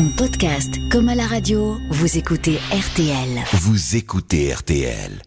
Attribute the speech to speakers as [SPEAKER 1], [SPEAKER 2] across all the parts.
[SPEAKER 1] En podcast comme à la radio, vous écoutez RTL.
[SPEAKER 2] Vous écoutez RTL.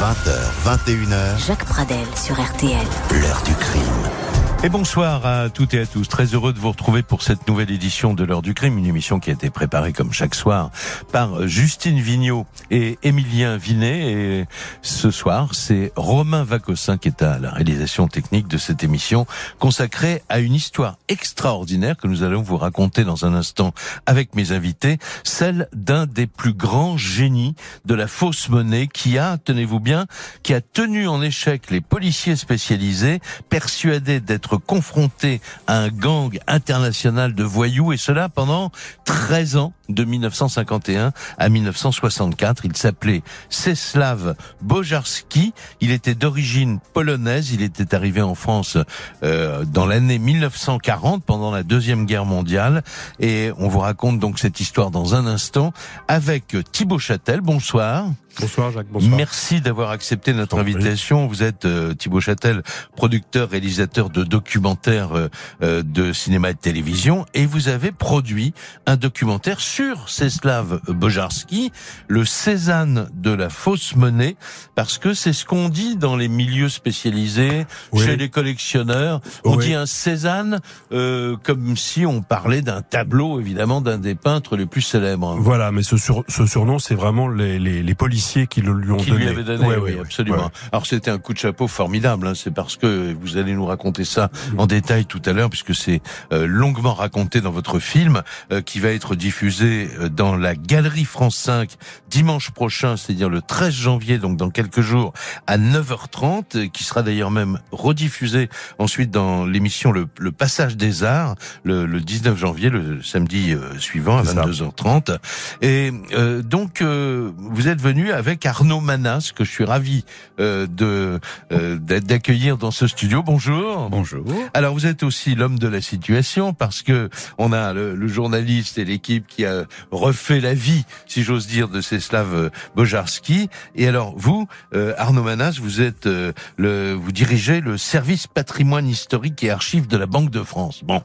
[SPEAKER 2] 20h, 21h,
[SPEAKER 1] Jacques Pradel sur RTL.
[SPEAKER 2] l'heure du crime.
[SPEAKER 3] Et bonsoir à toutes et à tous. Très heureux de vous retrouver pour cette nouvelle édition de l'heure du crime, une émission qui a été préparée comme chaque soir par Justine Vignot et Émilien Vinet. Et ce soir, c'est Romain Vacossin qui est à la réalisation technique de cette émission consacrée à une histoire extraordinaire que nous allons vous raconter dans un instant avec mes invités, celle d'un des plus grands génies de la fausse monnaie qui a, tenez-vous bien, qui a tenu en échec les policiers spécialisés persuadés d'être confrontés à un gang international de voyous et cela pendant 13 ans de 1951 à 1964. Il s'appelait Czeslaw Bojarski. Il était d'origine polonaise. Il était arrivé en France euh, dans l'année 1940 pendant la deuxième guerre mondiale et on vous raconte donc cette histoire dans un instant avec Thibaut Châtel. Bonsoir.
[SPEAKER 4] Bonsoir Jacques, bonsoir.
[SPEAKER 3] Merci d'avoir accepté notre invitation. Vous êtes euh, Thibaut Châtel, producteur, réalisateur de documentaires euh, euh, de cinéma et de télévision, et vous avez produit un documentaire sur Czeslaw Bojarski, le Cézanne de la fausse monnaie, parce que c'est ce qu'on dit dans les milieux spécialisés,
[SPEAKER 4] Oui.
[SPEAKER 3] chez les collectionneurs. On
[SPEAKER 4] Oui.
[SPEAKER 3] dit un Cézanne euh, comme si on parlait d'un tableau, évidemment, d'un des peintres les plus célèbres.
[SPEAKER 4] Voilà, mais ce, sur- ce surnom, c'est vraiment les, les, les policiers qui le lui ont
[SPEAKER 3] qui
[SPEAKER 4] donné.
[SPEAKER 3] lui avait donné,
[SPEAKER 4] Ouais,
[SPEAKER 3] oui,
[SPEAKER 4] ouais,
[SPEAKER 3] absolument.
[SPEAKER 4] Ouais.
[SPEAKER 3] Alors c'était un coup de chapeau formidable, hein, c'est parce que vous allez nous raconter ça en détail tout à l'heure, puisque c'est euh, longuement raconté dans votre film, euh, qui va être diffusé euh, dans la Galerie France 5 dimanche prochain, c'est-à-dire le 13 janvier, donc dans quelques jours, à 9h30, euh, qui sera d'ailleurs même rediffusé ensuite dans l'émission le, le Passage des Arts, le, le 19 janvier, le samedi suivant, à
[SPEAKER 4] C'est ça.
[SPEAKER 3] 22h30. Et euh, donc, euh, vous êtes venu avec Arnaud Manas, que je suis ravi euh, de euh, d'accueillir dans ce studio. Bonjour.
[SPEAKER 5] Bonjour.
[SPEAKER 3] Alors, vous êtes aussi l'homme de la situation parce que on a le, le journaliste et l'équipe qui a refait la vie, si j'ose dire, de Czeslaw euh, Bojarski. Et alors, vous, euh, Arnaud Manas, vous êtes euh, le, vous dirigez le service patrimoine historique et archives de la Banque de France. Bon,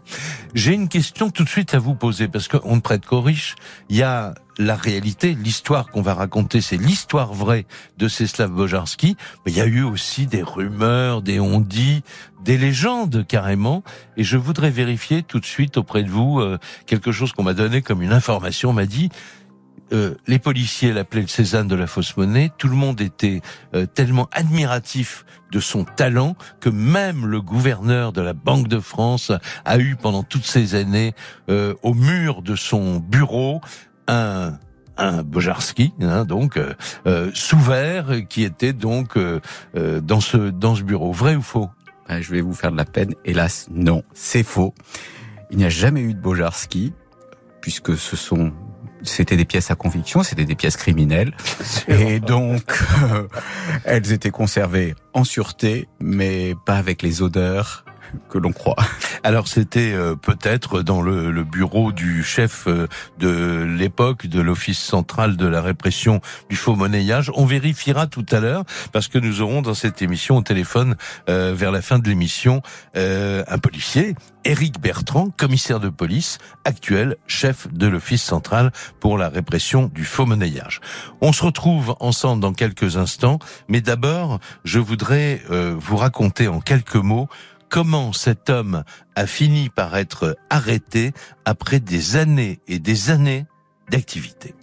[SPEAKER 3] j'ai une question tout de suite à vous poser parce qu'on ne prête qu'aux riches. Il y a la réalité, l'histoire qu'on va raconter, c'est l'histoire vraie de Czeslaw Bojarski. Mais il y a eu aussi des rumeurs, des on-dit, des légendes carrément. Et je voudrais vérifier tout de suite auprès de vous euh, quelque chose qu'on m'a donné comme une information. On m'a dit euh, les policiers l'appelaient le Cézanne de la fausse monnaie. Tout le monde était euh, tellement admiratif de son talent que même le gouverneur de la Banque de France a eu pendant toutes ces années euh, au mur de son bureau un un Bojarski, hein, donc euh, euh, sous verre, qui était donc euh, euh, dans ce dans ce bureau. Vrai ou faux?
[SPEAKER 5] Ben, je vais vous faire de la peine. Hélas, non, c'est faux. Il n'y a jamais eu de Bojarski, puisque ce sont, c'était des pièces à conviction, c'était des pièces criminelles, et donc euh, elles étaient conservées en sûreté, mais pas avec les odeurs que l'on croit.
[SPEAKER 3] Alors c'était euh, peut-être dans le, le bureau du chef euh, de l'époque de l'Office central de la répression du faux monnayage. On vérifiera tout à l'heure parce que nous aurons dans cette émission au téléphone euh, vers la fin de l'émission euh, un policier, Éric Bertrand, commissaire de police, actuel chef de l'Office central pour la répression du faux monnayage. On se retrouve ensemble dans quelques instants, mais d'abord je voudrais euh, vous raconter en quelques mots comment cet homme a fini par être arrêté après des années et des années d'activité.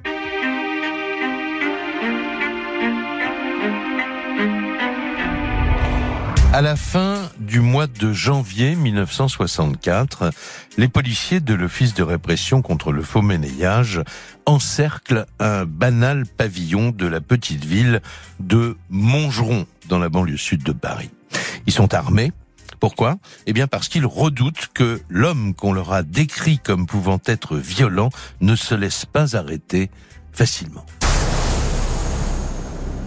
[SPEAKER 3] À la fin du mois de janvier 1964, les policiers de l'Office de répression contre le faux monnayage encerclent un banal pavillon de la petite ville de Montgeron, dans la banlieue sud de Paris. Ils sont armés. Pourquoi? Eh bien parce qu'ils redoutent que l'homme qu'on leur a décrit comme pouvant être violent ne se laisse pas arrêter facilement.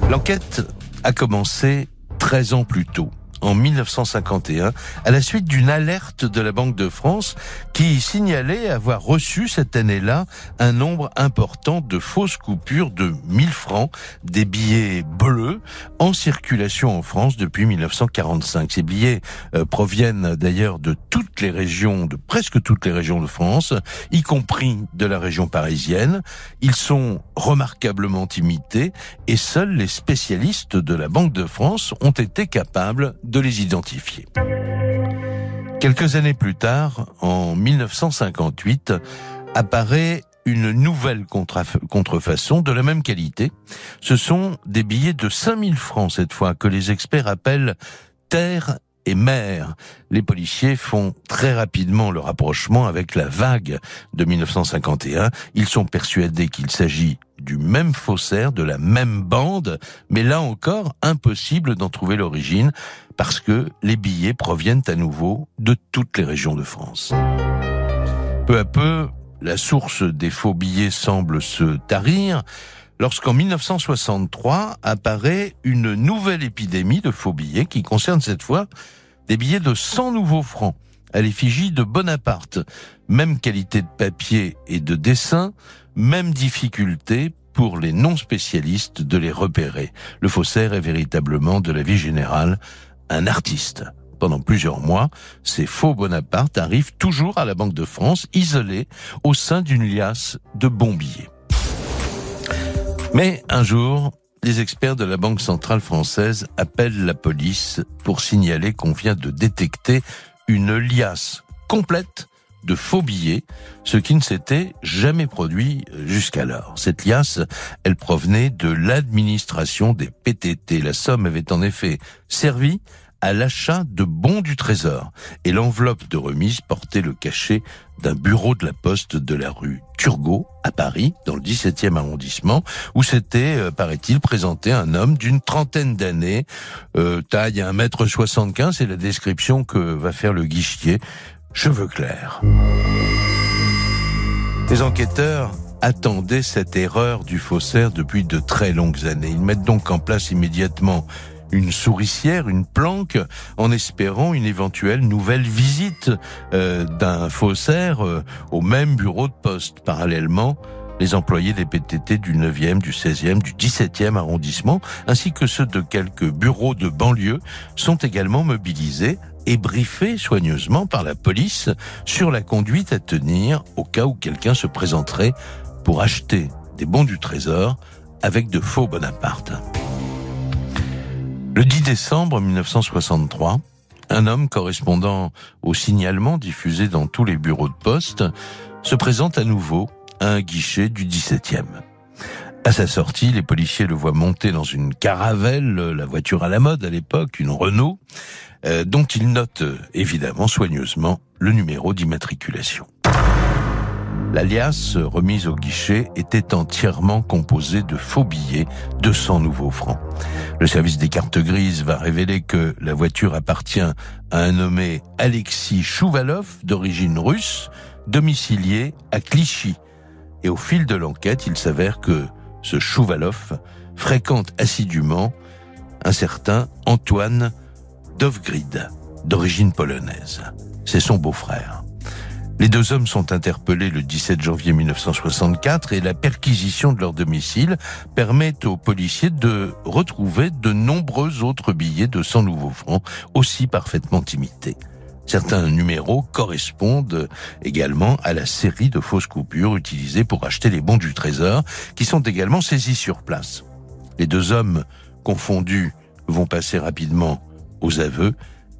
[SPEAKER 3] L'enquête a commencé 13 ans plus tôt. En 1951 à la suite d'une alerte de la Banque de France qui signalait avoir reçu cette année-là un nombre important de fausses coupures de 1000 francs, des billets bleus en circulation en France depuis 1945. Ces billets euh, proviennent d'ailleurs de toutes les régions, de presque toutes les régions de France, y compris de la région parisienne. Ils sont remarquablement imités et seuls les spécialistes de la Banque de France ont été capables de les identifier. Quelques années plus tard, en 1958, apparaît une nouvelle contrefaçon de la même qualité. Ce sont des billets de 5000 francs cette fois que les experts appellent terre et mer. Les policiers font très rapidement le rapprochement avec la vague de 1951. Ils sont persuadés qu'il s'agit du même faussaire, de la même bande, mais là encore, impossible d'en trouver l'origine parce que les billets proviennent à nouveau de toutes les régions de France. Peu à peu, la source des faux billets semble se tarir lorsqu'en 1963 apparaît une nouvelle épidémie de faux billets qui concerne cette fois des billets de 100 nouveaux francs à l'effigie de Bonaparte. Même qualité de papier et de dessin, même difficulté pour les non spécialistes de les repérer. Le faussaire est véritablement de la vie générale un artiste. Pendant plusieurs mois, ces faux Bonaparte arrivent toujours à la Banque de France, isolés au sein d'une liasse de bons billets. Mais un jour, les experts de la Banque centrale française appellent la police pour signaler qu'on vient de détecter une liasse complète de faux billets, ce qui ne s'était jamais produit jusqu'alors. Cette liasse, elle provenait de l'administration des PTT. La somme avait en effet servi à l'achat de bons du trésor et l'enveloppe de remise portait le cachet d'un bureau de la poste de la rue Turgot à Paris, dans le 17e arrondissement, où s'était, euh, paraît-il, présenté un homme d'une trentaine d'années, euh, taille 1m75, c'est la description que va faire le guichier, cheveux clairs. Les enquêteurs attendaient cette erreur du faussaire depuis de très longues années. Ils mettent donc en place immédiatement une souricière, une planque, en espérant une éventuelle nouvelle visite euh, d'un faussaire euh, au même bureau de poste. Parallèlement, les employés des PTT du 9e, du 16e, du 17e arrondissement, ainsi que ceux de quelques bureaux de banlieue, sont également mobilisés et briefés soigneusement par la police sur la conduite à tenir au cas où quelqu'un se présenterait pour acheter des bons du trésor avec de faux Bonaparte. Le 10 décembre 1963, un homme correspondant au signalement diffusé dans tous les bureaux de poste se présente à nouveau à un guichet du 17e. À sa sortie, les policiers le voient monter dans une caravelle, la voiture à la mode à l'époque, une Renault, euh, dont il note évidemment soigneusement le numéro d'immatriculation. L'alias remise au guichet était entièrement composé de faux billets de 100 nouveaux francs. Le service des cartes grises va révéler que la voiture appartient à un nommé Alexis Chouvalov, d'origine russe, domicilié à Clichy. Et au fil de l'enquête, il s'avère que ce Chouvalov fréquente assidûment un certain Antoine Dovgrid, d'origine polonaise. C'est son beau-frère. Les deux hommes sont interpellés le 17 janvier 1964 et la perquisition de leur domicile permet aux policiers de retrouver de nombreux autres billets de 100 nouveaux francs, aussi parfaitement imités. Certains numéros correspondent également à la série de fausses coupures utilisées pour acheter les bons du trésor, qui sont également saisis sur place. Les deux hommes confondus vont passer rapidement aux aveux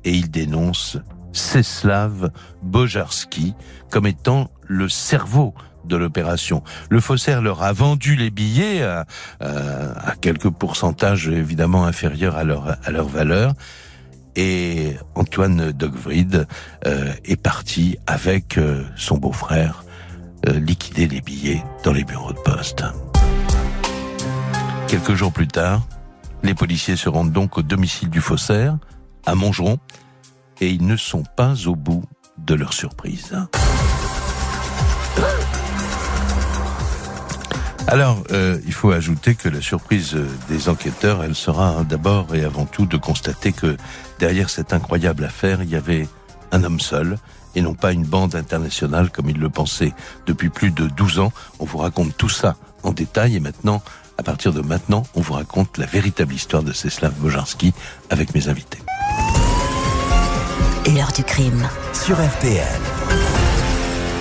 [SPEAKER 3] et ils dénoncent Céslav Bojarski comme étant le cerveau de l'opération. Le faussaire leur a vendu les billets à, à, quelques pourcentages évidemment inférieurs à leur, à leur valeur. Et Antoine Dogvrid euh, est parti avec euh, son beau-frère euh, liquider les billets dans les bureaux de poste. Quelques jours plus tard, les policiers se rendent donc au domicile du faussaire, à Montgeron, et ils ne sont pas au bout de leur surprise. Alors, euh, il faut ajouter que la surprise des enquêteurs, elle sera d'abord et avant tout de constater que derrière cette incroyable affaire, il y avait un homme seul et non pas une bande internationale comme ils le pensaient depuis plus de 12 ans. On vous raconte tout ça en détail et maintenant, à partir de maintenant, on vous raconte la véritable histoire de Ceslav Bojarski avec mes invités.
[SPEAKER 1] L'heure du crime.
[SPEAKER 2] Sur RTL.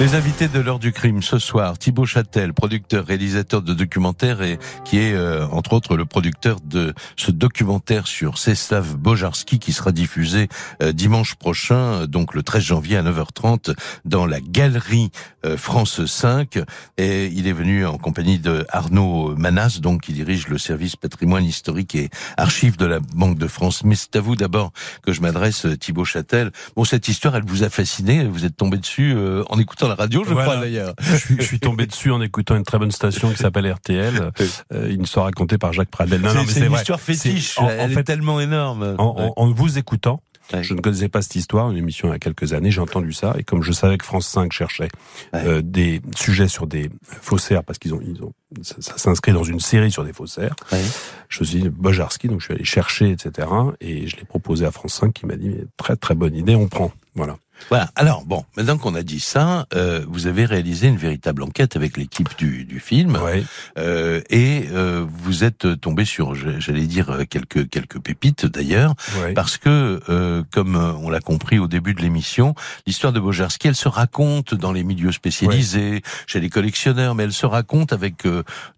[SPEAKER 3] Les invités de l'heure du crime ce soir, Thibaut Châtel, producteur, réalisateur de documentaires et qui est euh, entre autres le producteur de ce documentaire sur Czeslaw Bojarski qui sera diffusé euh, dimanche prochain, euh, donc le 13 janvier à 9h30 dans la galerie France 5 et il est venu en compagnie de Arnaud Manas donc qui dirige le service patrimoine historique et archives de la Banque de France. Mais c'est à vous d'abord que je m'adresse Thibaut Châtel. Bon cette histoire elle vous a fasciné, vous êtes tombé dessus en écoutant la radio, je
[SPEAKER 4] Voilà.
[SPEAKER 3] crois d'ailleurs.
[SPEAKER 4] Je suis, je suis tombé dessus en écoutant une très bonne station qui s'appelle RTL, euh, une histoire racontée par Jacques Pradel. Non, non, mais
[SPEAKER 3] c'est une
[SPEAKER 4] vrai.
[SPEAKER 3] histoire fétiche.
[SPEAKER 4] En, en
[SPEAKER 3] elle est
[SPEAKER 4] fait,
[SPEAKER 3] tellement énorme.
[SPEAKER 4] en, en- en vous écoutant, je ne connaissais pas cette histoire, une émission il y a quelques années, j'ai entendu ça, et comme je savais que France 5 cherchait
[SPEAKER 3] Ouais.
[SPEAKER 4] euh, des sujets sur des faussaires, parce qu'ils ont, ils ont, ça, ça s'inscrit dans une série sur des faussaires,
[SPEAKER 3] Ouais.
[SPEAKER 4] je me suis dit, Bojarski, donc je suis allé chercher, etc., et je l'ai proposé à France 5, qui m'a dit, mais très très bonne idée, on prend. Voilà.
[SPEAKER 3] Voilà. Alors bon, maintenant qu'on a dit ça, euh, vous avez réalisé une véritable enquête avec l'équipe du, du film
[SPEAKER 4] Ouais.
[SPEAKER 3] euh, et euh, vous êtes tombé sur, j'allais dire euh, quelques quelques pépites d'ailleurs,
[SPEAKER 4] ouais.
[SPEAKER 3] parce que euh, comme euh, on l'a compris au début de l'émission, l'histoire de Bojarski, elle se raconte dans les milieux spécialisés, chez les collectionneurs, mais elle se raconte avec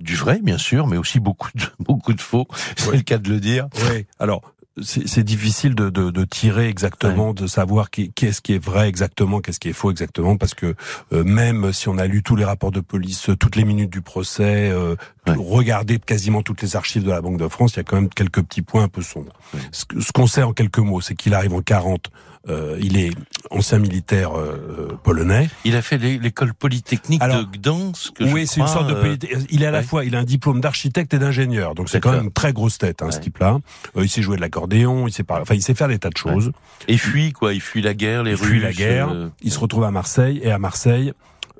[SPEAKER 3] du vrai bien sûr, mais aussi beaucoup de beaucoup de faux. C'est le cas de le dire.
[SPEAKER 4] Oui. Alors, c'est difficile de, de, de tirer exactement, de savoir qui- qu'est-ce qui est vrai exactement, qu'est-ce qui est faux exactement, parce que euh, même si on a lu tous les rapports de police, euh, toutes les minutes du procès, euh,
[SPEAKER 3] Ouais.
[SPEAKER 4] regardé quasiment toutes les archives de la Banque de France, il y a quand même quelques petits points un peu sombres.
[SPEAKER 3] Ouais.
[SPEAKER 4] Ce qu'on sait en quelques mots, c'est qu'il arrive en 40, euh, il est ancien militaire euh, euh, polonais.
[SPEAKER 3] Il a fait l'é- l'école polytechnique
[SPEAKER 4] Alors,
[SPEAKER 3] de Gdansk.
[SPEAKER 4] Oui, c'est une sorte de
[SPEAKER 3] euh,
[SPEAKER 4] polité- Il est à la fois, il a un diplôme d'architecte et d'ingénieur, donc c'est quand même une très grosse tête, hein, ce type-là. Euh, il sait jouer de l'accordéon, il sait pas, enfin, il sait faire des tas de choses.
[SPEAKER 3] Et fuit quoi, il fuit la guerre, les
[SPEAKER 4] Il
[SPEAKER 3] Russes.
[SPEAKER 4] fuit la guerre.
[SPEAKER 3] euh,
[SPEAKER 4] Il se retrouve à Marseille et à Marseille,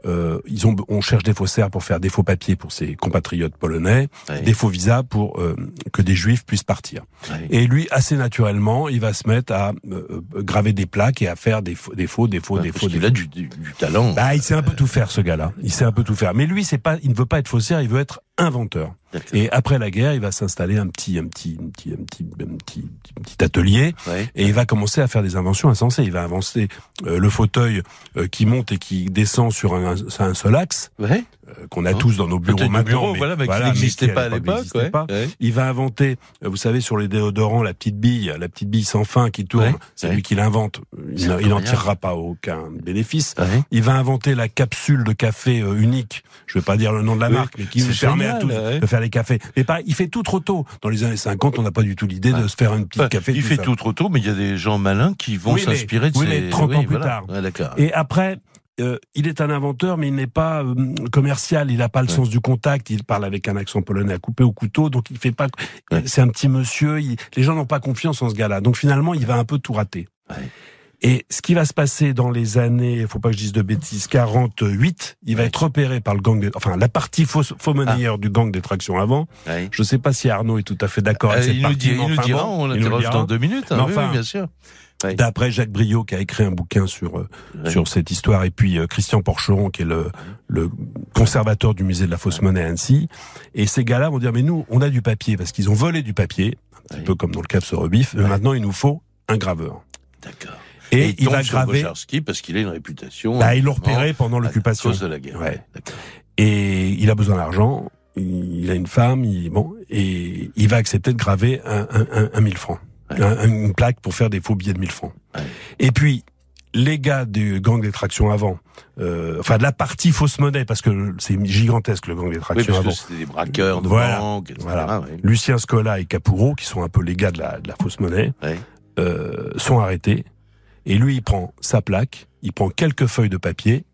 [SPEAKER 4] euh, ils ont, on cherche des faussaires pour faire des faux papiers pour ses compatriotes polonais, des faux visas pour euh, que des juifs puissent partir. Et lui, assez naturellement, il va se mettre à euh, graver des plaques et à faire des faux, des faux, des faux, des faux. des
[SPEAKER 3] a du, du, du talent.
[SPEAKER 4] Bah, il sait un peu tout faire, ce gars-là. Il sait un peu tout faire. Mais lui, c'est pas, il ne veut pas être faussaire, il veut être inventeur. Et après la guerre, il va s'installer un petit, un petit, un petit, un petit, un petit, un petit atelier
[SPEAKER 3] Ouais.
[SPEAKER 4] et il va commencer à faire des inventions insensées. Il va inventer euh, le fauteuil euh, qui monte et qui descend sur un, sur un seul axe
[SPEAKER 3] Ouais.
[SPEAKER 4] Euh, qu'on a
[SPEAKER 3] Hein
[SPEAKER 4] tous dans nos bureaux maintenant.
[SPEAKER 3] bureau,
[SPEAKER 4] mais,
[SPEAKER 3] voilà, mais qui n'existait pas à l'époque. Ouais.
[SPEAKER 4] Il va inventer, euh, vous savez, sur les déodorants, la petite bille, la petite bille sans fin qui tourne.
[SPEAKER 3] Ouais,
[SPEAKER 4] C'est lui qui l'invente. Il, n'en- tirera pas aucun bénéfice. Il va inventer la capsule de café euh, unique. Je vais pas dire le nom de la marque, mais qui vous permet
[SPEAKER 3] génial,
[SPEAKER 4] à tous de faire les cafés. Mais pas, il fait tout trop tôt. Dans les années 50, on n'a pas du tout l'idée de se faire une petite
[SPEAKER 3] Enfin,
[SPEAKER 4] café.
[SPEAKER 3] il
[SPEAKER 4] tout
[SPEAKER 3] fait tout trop tôt, mais il y a des gens malins qui vont
[SPEAKER 4] Oui,
[SPEAKER 3] s'inspirer de
[SPEAKER 4] oui,
[SPEAKER 3] ces...
[SPEAKER 4] mais 30 ans plus
[SPEAKER 3] voilà.
[SPEAKER 4] tard. Et après, euh, il est un inventeur, mais il n'est pas euh, commercial. Il n'a pas le
[SPEAKER 3] Ouais.
[SPEAKER 4] sens du contact. Il parle avec un accent polonais à couper au couteau, donc il fait pas.
[SPEAKER 3] Ouais.
[SPEAKER 4] C'est un petit monsieur. il- les gens n'ont pas confiance en ce gars-là. Donc finalement, il va un peu tout rater. Et ce qui va se passer dans les années, faut pas que je dise de bêtises, 48, il va être repéré par le gang, enfin la partie faux, faux
[SPEAKER 3] Ah.
[SPEAKER 4] du gang des tractions avant. Je sais pas si Arnaud est tout à fait d'accord
[SPEAKER 3] Euh,
[SPEAKER 4] avec cette
[SPEAKER 3] il nous, dit, il
[SPEAKER 4] mais
[SPEAKER 3] nous
[SPEAKER 4] enfin
[SPEAKER 3] dira, on
[SPEAKER 4] il
[SPEAKER 3] l'interroge dans deux minutes. hein, oui,
[SPEAKER 4] enfin,
[SPEAKER 3] bien sûr.
[SPEAKER 4] D'après Jacques Briot qui a écrit un bouquin sur euh, sur cette histoire et puis euh, Christian Porcheron qui est le le conservateur du musée de la fausse monnaie à Annecy et ces gars-là vont dire mais nous on a du papier parce qu'ils ont volé du papier un petit peu comme dans le cas de ce rebif mais maintenant il nous faut un graveur
[SPEAKER 3] D'accord.
[SPEAKER 4] et,
[SPEAKER 3] il,
[SPEAKER 4] il
[SPEAKER 3] tombe
[SPEAKER 4] va
[SPEAKER 3] sur
[SPEAKER 4] graver
[SPEAKER 3] parce qu'il a une réputation.
[SPEAKER 4] bah, ils l'ont repéré pendant l'occupation
[SPEAKER 3] cause de la guerre.
[SPEAKER 4] Ouais. Et il a besoin d'argent il a une femme il, bon et il va accepter de graver un un, un, un 1000 francs
[SPEAKER 3] Ouais.
[SPEAKER 4] un- une plaque pour faire des faux billets de 1000 francs
[SPEAKER 3] Ouais.
[SPEAKER 4] et puis les gars du gang des tractions avant, euh, enfin de la partie fausse monnaie, parce que c'est gigantesque le gang des
[SPEAKER 3] Oui,
[SPEAKER 4] tractions
[SPEAKER 3] parce
[SPEAKER 4] avant.
[SPEAKER 3] c'était des braqueurs de
[SPEAKER 4] Voilà.
[SPEAKER 3] banque, etc.
[SPEAKER 4] Voilà.
[SPEAKER 3] ouais.
[SPEAKER 4] Lucien Scola et Capuro, qui sont un peu les gars de la, de la fausse monnaie,
[SPEAKER 3] Ouais.
[SPEAKER 4] euh, sont arrêtés. Et lui, il prend sa plaque, il prend quelques feuilles de papier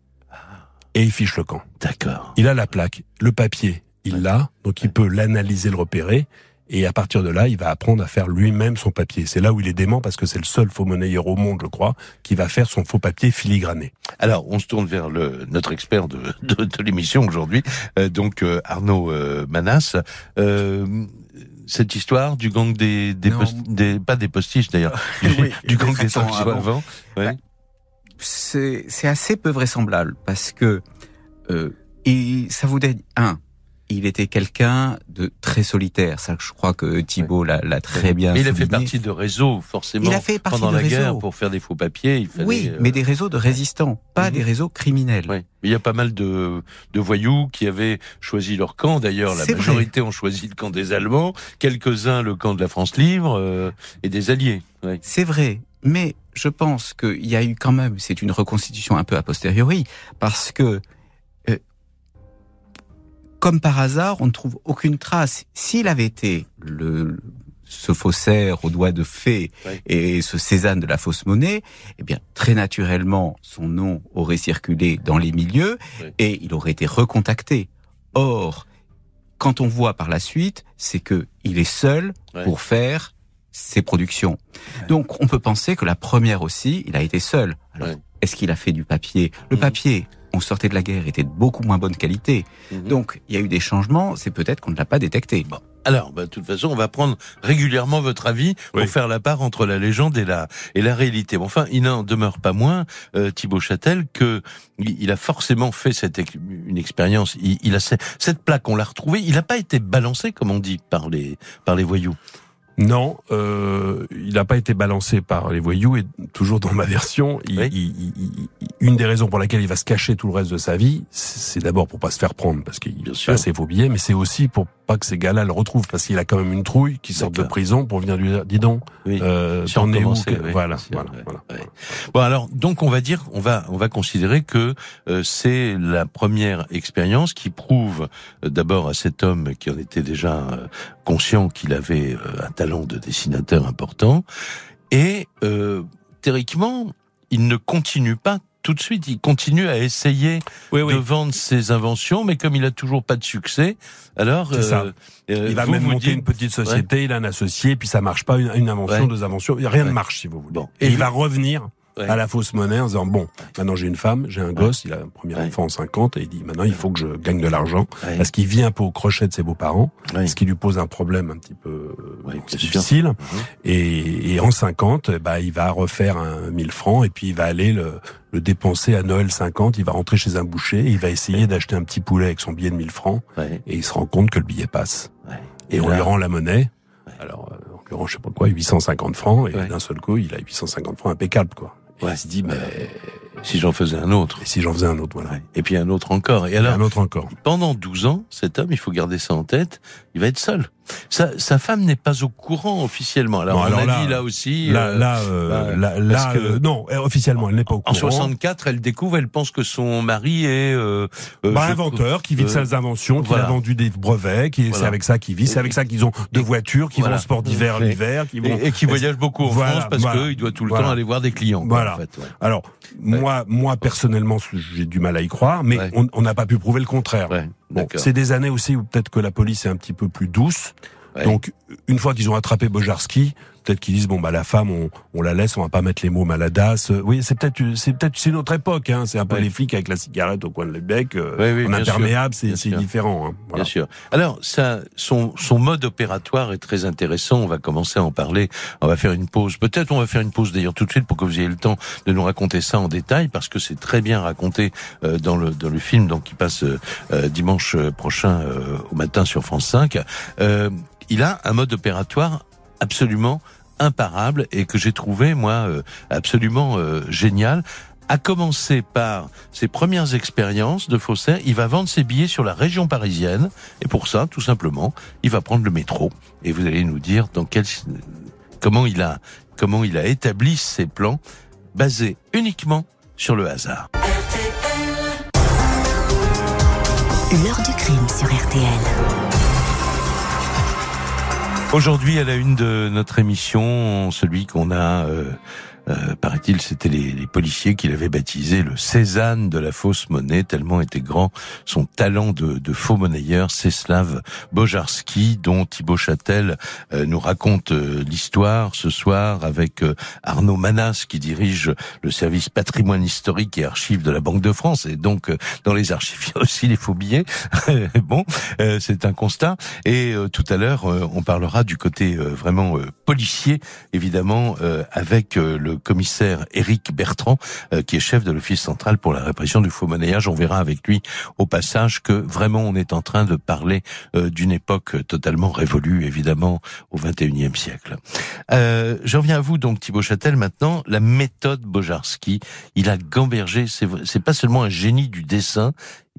[SPEAKER 4] et il fiche le camp.
[SPEAKER 3] D'accord.
[SPEAKER 4] Il a la plaque, le papier, il
[SPEAKER 3] Ouais.
[SPEAKER 4] l'a, donc il peut l'analyser, le repérer. Et à partir de là, il va apprendre à faire lui-même son papier. C'est là où il est dément parce que c'est le seul faux monnayeur au monde, je crois, qui va faire son faux papier filigrané.
[SPEAKER 3] Alors, on se tourne vers le, notre expert de, de, de l'émission aujourd'hui, euh, donc euh, Arnaud euh, Manas. Euh, cette histoire du gang des, des,
[SPEAKER 5] Non.
[SPEAKER 3] post- des pas des postiches d'ailleurs, du,
[SPEAKER 5] Oui,
[SPEAKER 3] du gang des
[SPEAKER 5] tractions avant.
[SPEAKER 3] avant. Ouais.
[SPEAKER 5] c'est c'est assez peu vraisemblable parce que euh, et ça vous dit un il était quelqu'un de très solitaire. Ça, je crois que Thibault l'a, l'a très bien.
[SPEAKER 3] Mais il a fait partie de réseaux, forcément.
[SPEAKER 5] Il a fait partie
[SPEAKER 3] pendant
[SPEAKER 5] de
[SPEAKER 3] la guerre pour faire des faux papiers. Il fallait,
[SPEAKER 5] Oui,
[SPEAKER 3] euh,
[SPEAKER 5] mais des réseaux de résistants, pas
[SPEAKER 3] Mhm.
[SPEAKER 5] des réseaux criminels.
[SPEAKER 3] Mais Il y a pas mal de, de voyous qui avaient choisi leur camp. D'ailleurs, la
[SPEAKER 5] vrai.
[SPEAKER 3] majorité ont choisi le camp des Allemands, quelques-uns le camp de la France libre euh, et des Alliés. Ouais.
[SPEAKER 5] C'est vrai, mais je pense qu'il y a eu quand même, c'est une reconstitution un peu a posteriori, parce que, comme par hasard, on ne trouve aucune trace. S'il avait été le ce faussaire aux doigts de fée et ce Cézanne de la fausse monnaie, eh bien, très naturellement, son nom aurait circulé dans les milieux et il aurait été recontacté. Or, quand on voit par la suite, c'est que il est seul pour faire ses productions. Donc, on peut penser que la première aussi, il a été seul. Alors, est-ce qu'il a fait du papier? Le
[SPEAKER 3] Mhm.
[SPEAKER 5] papier, on sortait de la guerre, était de beaucoup moins bonne qualité.
[SPEAKER 3] Mhm.
[SPEAKER 5] Donc, il y a eu des changements, c'est peut-être qu'on ne l'a pas détecté.
[SPEAKER 3] Alors, bah, de toute façon, on va prendre régulièrement votre avis pour
[SPEAKER 4] Oui.
[SPEAKER 3] faire la part entre la légende et la et la réalité. Bon, enfin, il n'en demeure pas moins, euh, Thibaut Châtel, que il a forcément fait cette ex- une expérience. Il, il a ce- cette plaque, on l'a retrouvée. Il n'a pas été balancé, comme on dit, par les par les voyous.
[SPEAKER 4] Non, euh, il n'a pas été balancé par les voyous et toujours dans ma version, il,
[SPEAKER 3] Oui.
[SPEAKER 4] il- il- une des raisons pour laquelle il va se cacher tout le reste de sa vie, c'est d'abord pour pas se faire prendre parce qu'il a ses faux billets, mais c'est aussi pour pas que ces gars-là le retrouvent parce qu'il a quand même une trouille qui sort de prison pour venir lui dire, dis donc,
[SPEAKER 3] Oui.
[SPEAKER 4] euh,
[SPEAKER 3] Si on
[SPEAKER 4] t'en es où
[SPEAKER 3] commençait,
[SPEAKER 4] que-
[SPEAKER 3] oui,
[SPEAKER 4] Voilà, voilà,
[SPEAKER 3] ouais,
[SPEAKER 4] voilà.
[SPEAKER 3] ouais. Bon, alors, donc, on va dire, on va on va considérer que euh, c'est la première expérience qui prouve euh, d'abord à cet homme qui en était déjà euh, conscient qu'il avait euh, un talent de dessinateur important et euh, théoriquement, il ne continue pas tout de suite, il continue à essayer
[SPEAKER 4] Oui,
[SPEAKER 3] de vendre ses inventions, mais comme il a toujours pas de succès, alors
[SPEAKER 4] C'est ça.
[SPEAKER 3] euh,
[SPEAKER 4] Il va
[SPEAKER 3] vous
[SPEAKER 4] même
[SPEAKER 3] vous
[SPEAKER 4] monter
[SPEAKER 3] dites-
[SPEAKER 4] une petite société, il a un associé, puis ça marche pas, une, une invention,
[SPEAKER 3] Ouais.
[SPEAKER 4] deux inventions, rien
[SPEAKER 3] Ouais.
[SPEAKER 4] ne marche si vous voulez.
[SPEAKER 3] Bon.
[SPEAKER 4] Et
[SPEAKER 3] Et
[SPEAKER 4] il va revenir
[SPEAKER 3] Ouais.
[SPEAKER 4] à la fausse monnaie en disant bon, maintenant j'ai une femme, j'ai un gosse, il a un premier enfant en 50 et il dit maintenant il faut que je gagne de l'argent parce qu'il vit un peu au crochet de ses beaux-parents, ce qui lui pose un problème un petit peu euh, difficile.
[SPEAKER 3] Mhm.
[SPEAKER 4] Et, et en 50, bah il va refaire un 1000 francs et puis il va aller le, le dépenser à Noël 50, il va rentrer chez un boucher, et il va essayer d'acheter un petit poulet avec son billet de 1000 francs
[SPEAKER 3] Ouais.
[SPEAKER 4] et il se rend compte que le billet passe.
[SPEAKER 3] Ouais.
[SPEAKER 4] Et, on
[SPEAKER 3] là-
[SPEAKER 4] lui rend la monnaie. Alors, on lui rend, je sais pas quoi, 850 francs, et d'un seul coup, il a 850 francs impeccable, quoi. Et
[SPEAKER 3] Ouais.
[SPEAKER 4] il se dit, mais
[SPEAKER 3] Si j'en faisais un autre.
[SPEAKER 4] et si j'en faisais un autre, voilà.
[SPEAKER 3] Et puis un autre encore. Et
[SPEAKER 4] Et
[SPEAKER 3] alors,
[SPEAKER 4] un autre encore.
[SPEAKER 3] pendant 12 ans, cet homme, il faut garder ça en tête, il va être seul. Sa, sa femme n'est pas au courant officiellement. Alors, on a
[SPEAKER 4] là,
[SPEAKER 3] dit là aussi.
[SPEAKER 4] Là,
[SPEAKER 3] euh,
[SPEAKER 4] là, euh,
[SPEAKER 3] bah,
[SPEAKER 4] là, là,
[SPEAKER 3] parce que-
[SPEAKER 4] euh, non, officiellement, elle n'est pas au
[SPEAKER 3] en
[SPEAKER 4] courant.
[SPEAKER 3] 64, elle découvre, elle pense que son mari est euh, euh,
[SPEAKER 4] Bah, inventeur qui vit de
[SPEAKER 3] euh,
[SPEAKER 4] ses inventions, qui
[SPEAKER 3] voilà.
[SPEAKER 4] a vendu des brevets, qui c'est
[SPEAKER 3] Voilà.
[SPEAKER 4] avec ça qu'ils vivent, c'est avec ça qu'ils ont deux voitures, qui
[SPEAKER 3] voilà.
[SPEAKER 4] vont au sport d'hiver l'hiver, qui vont.
[SPEAKER 3] et, et qui voyage beaucoup en
[SPEAKER 4] Voilà,
[SPEAKER 3] France parce
[SPEAKER 4] voilà.
[SPEAKER 3] qu'il doit tout le
[SPEAKER 4] Voilà.
[SPEAKER 3] temps aller voir des clients. quoi,
[SPEAKER 4] Voilà.
[SPEAKER 3] en fait, ouais.
[SPEAKER 4] Alors, moi, moi personnellement, j'ai du mal à y croire, mais
[SPEAKER 3] Ouais.
[SPEAKER 4] on on n'a pas pu prouver le contraire. Bon, c'est des années aussi où peut-être que la police est un petit peu plus douce.
[SPEAKER 3] Ouais.
[SPEAKER 4] Donc, une fois qu'ils ont attrapé Bojarski, peut-être qu'ils disent bon bah la femme, on, on la laisse, on va pas mettre les mots maladasse. Euh, Oui, c'est peut-être c'est peut-être c'est une autre époque. Hein. C'est un peu
[SPEAKER 3] Ouais.
[SPEAKER 4] les flics avec la cigarette au coin de le bec, euh,
[SPEAKER 3] Ouais, oui,
[SPEAKER 4] en
[SPEAKER 3] bien
[SPEAKER 4] imperméable, c'est différent. Hein.
[SPEAKER 3] Bien sûr. Alors, ça, son, son mode opératoire est très intéressant. On va commencer à en parler. On va faire une pause. Peut-être on va faire une pause d'ailleurs tout de suite pour que vous ayez le temps de nous raconter ça en détail parce que c'est très bien raconté euh, dans le dans le film donc qui passe euh, euh, dimanche prochain euh, au matin sur France 5. Euh, il a un mode opératoire absolument imparable et que j'ai trouvé moi euh, absolument euh, génial à commencer par ses premières expériences de faussaire, il va vendre ses billets sur la région parisienne et pour ça, tout simplement, il va prendre le métro et vous allez nous dire dans quel comment il a comment il a établi ses plans basés uniquement sur le hasard.
[SPEAKER 1] L'heure du crime sur RTL.
[SPEAKER 3] Aujourd'hui, à la une de notre émission, celui qu'on a, euh, euh, paraît-il, c'était les, les policiers qui l'avaient baptisé le Cézanne de la fausse monnaie, tellement était grand son talent de, de faux monnayeur, Céslav Bojarski, dont Thibaut Châtel euh, nous raconte euh, l'histoire ce soir avec euh, Arnaud Manas qui dirige le service patrimoine historique et archives de la Banque de France, et donc euh, dans les archives il y a aussi les faux billets. bon, c'est un constat. Et tout à l'heure, on parlera du côté vraiment policier, évidemment, avec le commissaire Éric Bertrand, euh, qui est chef de l'Office central pour la répression du faux monnayage. On verra avec lui au passage que vraiment on est en train de parler euh, d'une époque totalement révolue, évidemment, au 21e siècle. Euh, je reviens à vous donc Thibaut Châtel maintenant. La méthode Bojarski, il a gambergé. C'est pas seulement un génie du dessin,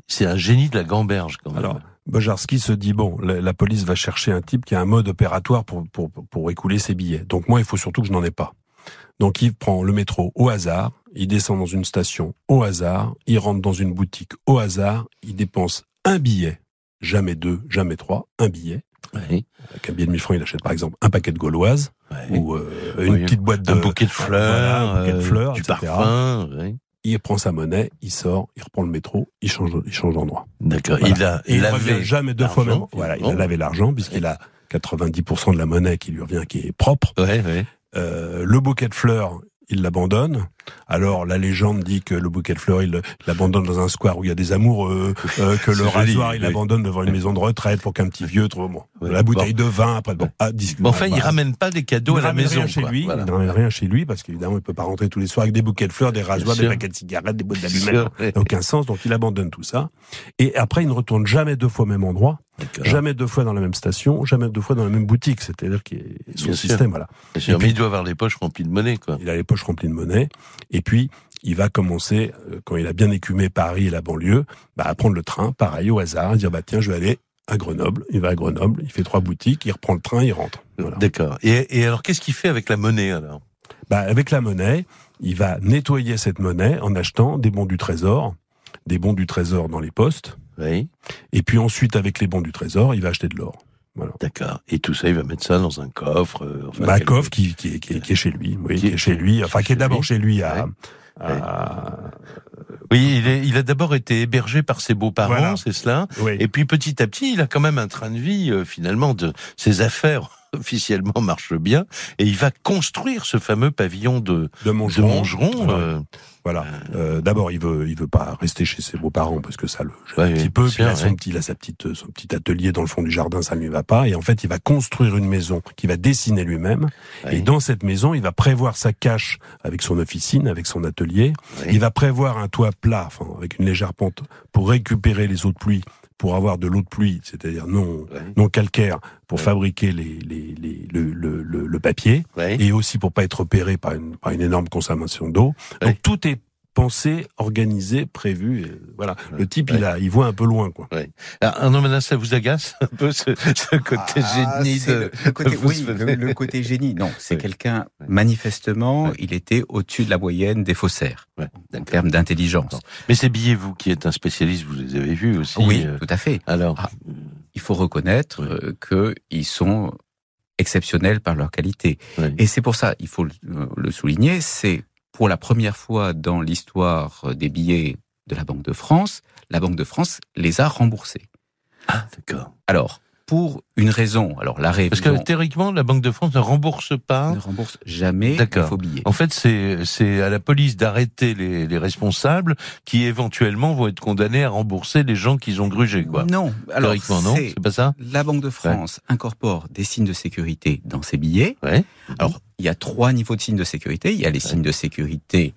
[SPEAKER 3] c'est un génie de la gamberge quand même.
[SPEAKER 4] Alors, Bojarski se dit bon, la, police va chercher un type qui a un mode opératoire pour, pour, pour écouler ses billets. Donc moi, il faut surtout que je n'en ai pas. Donc il prend le métro au hasard, il descend dans une station au hasard, il rentre dans une boutique au hasard, il dépense un billet, jamais deux, jamais trois, un billet.
[SPEAKER 3] Oui.
[SPEAKER 4] Avec un billet de 1000 francs, il achète par exemple un paquet de gauloises ou euh, une petite boîte de
[SPEAKER 3] un bouquet de fleurs,
[SPEAKER 4] un bouquet de fleurs,
[SPEAKER 3] du
[SPEAKER 4] etc.
[SPEAKER 3] parfum.
[SPEAKER 4] Il prend sa monnaie, il sort, il reprend le métro, il change, il change d'endroit.
[SPEAKER 3] D'accord.
[SPEAKER 4] Voilà.
[SPEAKER 3] Il a
[SPEAKER 4] Et il
[SPEAKER 3] lavé
[SPEAKER 4] revient jamais deux fois même. Voilà, il a lavé l'argent puisqu'il a 90% de la monnaie qui lui revient qui est propre.
[SPEAKER 3] Ouais, ouais.
[SPEAKER 4] Euh, le bouquet de fleurs, il l'abandonne. Alors la légende dit que le bouquet de fleurs, il l'abandonne dans un square où il y a des amoureux, euh, que le
[SPEAKER 3] joli,
[SPEAKER 4] rasoir, il
[SPEAKER 3] oui.
[SPEAKER 4] l'abandonne devant une maison de retraite pour qu'un petit vieux trouve bon, la bouteille de vin après bon. Ah, dis-
[SPEAKER 3] Bon, enfin, il
[SPEAKER 4] voilà.
[SPEAKER 3] ramène pas des cadeaux
[SPEAKER 4] Il
[SPEAKER 3] à la maison.
[SPEAKER 4] rien chez lui,
[SPEAKER 3] Voilà.
[SPEAKER 4] il ne ramène rien chez lui parce qu'évidemment il peut pas rentrer tous les soirs avec des bouquets de fleurs, des rasoirs, des paquets de cigarettes, des boîtes d'allumettes. aucun sens, donc il abandonne tout ça. Et après, il ne retourne jamais deux fois au même endroit. Jamais deux fois dans la même station, jamais deux fois dans la même boutique. C'est-à-dire qu'il est son
[SPEAKER 3] Bien sûr.
[SPEAKER 4] système, voilà.
[SPEAKER 3] Sûr,
[SPEAKER 4] puis-
[SPEAKER 3] mais il doit avoir les poches remplies de monnaie, quoi.
[SPEAKER 4] Il a les poches remplies de monnaie. Et puis, il va commencer, euh, quand il a bien écumé Paris et la banlieue, bah, à prendre le train, pareil, au hasard, dire, bah, tiens, je vais aller à Grenoble. Il va à Grenoble, il fait trois boutiques, il reprend le train, il rentre. Voilà.
[SPEAKER 3] D'accord. Et, et alors, qu'est-ce qu'il fait avec la monnaie, alors?
[SPEAKER 4] Bah, avec la monnaie, il va nettoyer cette monnaie en achetant des bons du trésor, des bons du trésor dans les postes.
[SPEAKER 3] Oui.
[SPEAKER 4] Et puis ensuite, avec les bons du trésor, il va acheter de l'or. Voilà.
[SPEAKER 3] D'accord. Et tout ça, il va mettre ça dans un coffre. euh, enfin,
[SPEAKER 4] bah,
[SPEAKER 3] quelque-
[SPEAKER 4] coffre qui, qui, est- qui, qui est chez lui, oui,
[SPEAKER 3] Qui
[SPEAKER 4] qui,
[SPEAKER 3] est-
[SPEAKER 4] est chez lui, enfin, qui est d'abord
[SPEAKER 3] lui.
[SPEAKER 4] chez lui à,
[SPEAKER 3] Ouais.
[SPEAKER 4] à-
[SPEAKER 3] Oui, il, est, il a d'abord été hébergé par ses beaux-parents,
[SPEAKER 4] Voilà.
[SPEAKER 3] c'est cela.
[SPEAKER 4] oui.
[SPEAKER 3] Et puis petit à petit, il a quand même un train de vie, euh, finalement, de ses affaires officiellement marchent bien, et il va construire ce fameux pavillon de,
[SPEAKER 4] de. Montgeron. Voilà.
[SPEAKER 3] euh,
[SPEAKER 4] Voilà. Euh, D'abord, il veut, il veut pas rester chez ses beaux-parents parce que ça le gêne
[SPEAKER 3] Ouais,
[SPEAKER 4] un petit peu. Puis il a son petit, il a sa petite, son petit atelier dans le fond du jardin, ça ne lui va pas. Et en fait, il va construire une maison qu'il va dessiner lui-même.
[SPEAKER 3] ouais,
[SPEAKER 4] Et dans cette maison, il va prévoir sa cache avec son officine, avec son atelier.
[SPEAKER 3] ouais.
[SPEAKER 4] Il va prévoir un toit plat, enfin, avec une légère pente, pour récupérer les eaux de pluie, pour avoir de l'eau de pluie, c'est-à-dire non,
[SPEAKER 3] Ouais.
[SPEAKER 4] non calcaire, pour
[SPEAKER 3] Ouais.
[SPEAKER 4] fabriquer les, les, les, le, le, le, le papier
[SPEAKER 3] Ouais.
[SPEAKER 4] et aussi pour pas être repéré par une, par une énorme consommation d'eau. Donc tout est pensé, organisé, prévu. Et voilà. Le type,
[SPEAKER 3] Ouais.
[SPEAKER 4] il a, il voit un peu loin, quoi.
[SPEAKER 3] Alors, Arnaud Manin, ça vous agace un peu ce, ce côté
[SPEAKER 5] Ah,
[SPEAKER 3] génie de...
[SPEAKER 5] le, le côté, oui, le, le côté génie. Non, c'est
[SPEAKER 3] Oui.
[SPEAKER 5] quelqu'un, manifestement, il était au-dessus de la moyenne des faussaires,
[SPEAKER 3] Ouais,
[SPEAKER 5] en termes d'intelligence.
[SPEAKER 3] Mais ces billets, vous qui êtes un spécialiste, vous les avez vus aussi.
[SPEAKER 5] Oui,
[SPEAKER 3] euh,
[SPEAKER 5] tout à fait.
[SPEAKER 3] Alors,
[SPEAKER 5] Ah. Il faut reconnaître euh, qu'ils sont exceptionnels par leur qualité.
[SPEAKER 3] oui.
[SPEAKER 5] Et c'est pour ça, il faut le, le souligner, c'est pour la première fois dans l'histoire des billets de la Banque de France, la Banque de France les a remboursés.
[SPEAKER 3] Ah, d'accord.
[SPEAKER 5] Alors, pour une raison, alors la
[SPEAKER 3] Parce
[SPEAKER 5] révision
[SPEAKER 3] que théoriquement, la Banque de France ne rembourse pas.
[SPEAKER 5] ne rembourse jamais les
[SPEAKER 3] D'accord.
[SPEAKER 5] faux billets.
[SPEAKER 3] En fait, c'est c'est à la police d'arrêter les, les responsables qui éventuellement vont être condamnés à rembourser les gens qu'ils ont grugés, quoi.
[SPEAKER 5] Non, alors
[SPEAKER 3] Théoriquement, non
[SPEAKER 5] c'est-
[SPEAKER 3] pas ça?
[SPEAKER 5] la Banque de France incorpore des signes de sécurité dans ses billets.
[SPEAKER 3] Ouais.
[SPEAKER 5] Alors, il y a trois niveaux de signes de sécurité. Il y a les signes de sécurité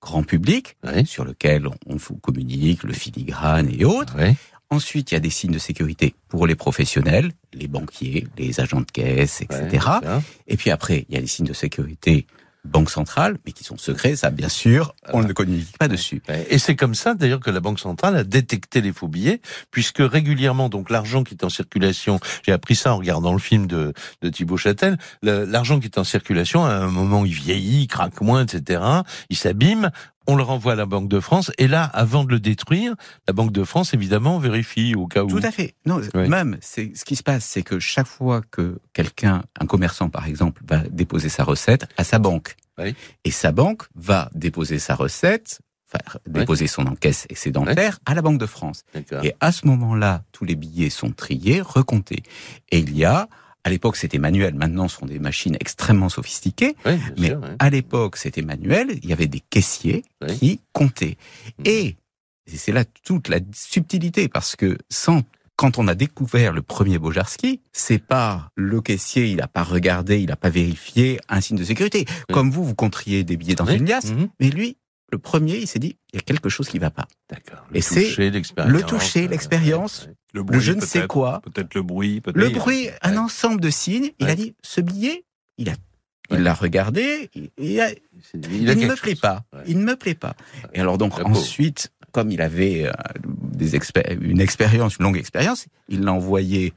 [SPEAKER 5] grand public,
[SPEAKER 3] Ouais.
[SPEAKER 5] sur lesquels on, vous communique, le filigrane et autres.
[SPEAKER 3] Ouais.
[SPEAKER 5] Ensuite, il y a des signes de sécurité pour les professionnels, les banquiers, les agents de caisse, etc.
[SPEAKER 3] Ouais.
[SPEAKER 5] Et puis après, il y a les signes de sécurité banque centrale, mais qui sont secrets, ça bien sûr, on ne communique pas dessus.
[SPEAKER 3] Et c'est comme ça d'ailleurs que la Banque centrale a détecté les faux billets, puisque régulièrement, donc l'argent qui est en circulation, j'ai appris ça en regardant le film de, de Thibaut Châtel, l'argent qui est en circulation, à un moment il vieillit, il craque moins, etc., il s'abîme, on le renvoie à la Banque de France, et là, avant de le détruire, la Banque de France, évidemment, vérifie au cas où.
[SPEAKER 5] Tout à fait. Non,
[SPEAKER 3] Oui.
[SPEAKER 5] même, c'est ce qui se passe, c'est que chaque fois que quelqu'un, un commerçant par exemple, va déposer sa recette à sa banque,
[SPEAKER 3] Oui.
[SPEAKER 5] et sa banque va déposer sa recette, enfin, déposer son encaisse excédentaire à la Banque de France.
[SPEAKER 3] D'accord.
[SPEAKER 5] Et à ce moment-là, tous les billets sont triés, recomptés. Et il y a, à l'époque c'était manuel, maintenant ce sont des machines extrêmement sophistiquées,
[SPEAKER 3] Oui,
[SPEAKER 5] mais
[SPEAKER 3] sûr, ouais.
[SPEAKER 5] à l'époque c'était manuel, il y avait des caissiers
[SPEAKER 3] Oui.
[SPEAKER 5] qui comptaient.
[SPEAKER 3] Mhm.
[SPEAKER 5] Et, et c'est là toute la subtilité, parce que sans quand on a découvert le premier Bojarski, c'est pas le caissier, il a pas regardé, il a pas vérifié un signe de sécurité. Comme vous, vous compteriez des billets dans
[SPEAKER 3] Oui.
[SPEAKER 5] une liasse,
[SPEAKER 3] Mhm.
[SPEAKER 5] mais lui, le premier, il s'est dit, il y a quelque chose qui va pas.
[SPEAKER 3] D'accord.
[SPEAKER 5] Et c'est le toucher,
[SPEAKER 3] euh,
[SPEAKER 5] l'expérience,
[SPEAKER 3] ouais, ouais.
[SPEAKER 4] Le
[SPEAKER 5] Le je ne sais quoi,
[SPEAKER 4] Peut-être le bruit, peut-être.
[SPEAKER 5] le bruit, un ensemble de signes. Il
[SPEAKER 3] Ouais.
[SPEAKER 5] a dit, ce billet, il a, il l'a regardé, il, il a- il,
[SPEAKER 3] a
[SPEAKER 5] ne
[SPEAKER 3] quelque
[SPEAKER 5] me plaît
[SPEAKER 3] chose.
[SPEAKER 5] pas.
[SPEAKER 3] Ouais.
[SPEAKER 5] Il ne me plaît pas. Et alors donc ensuite, comme il avait euh, des expé- une expérience, une longue expérience, il l'a envoyé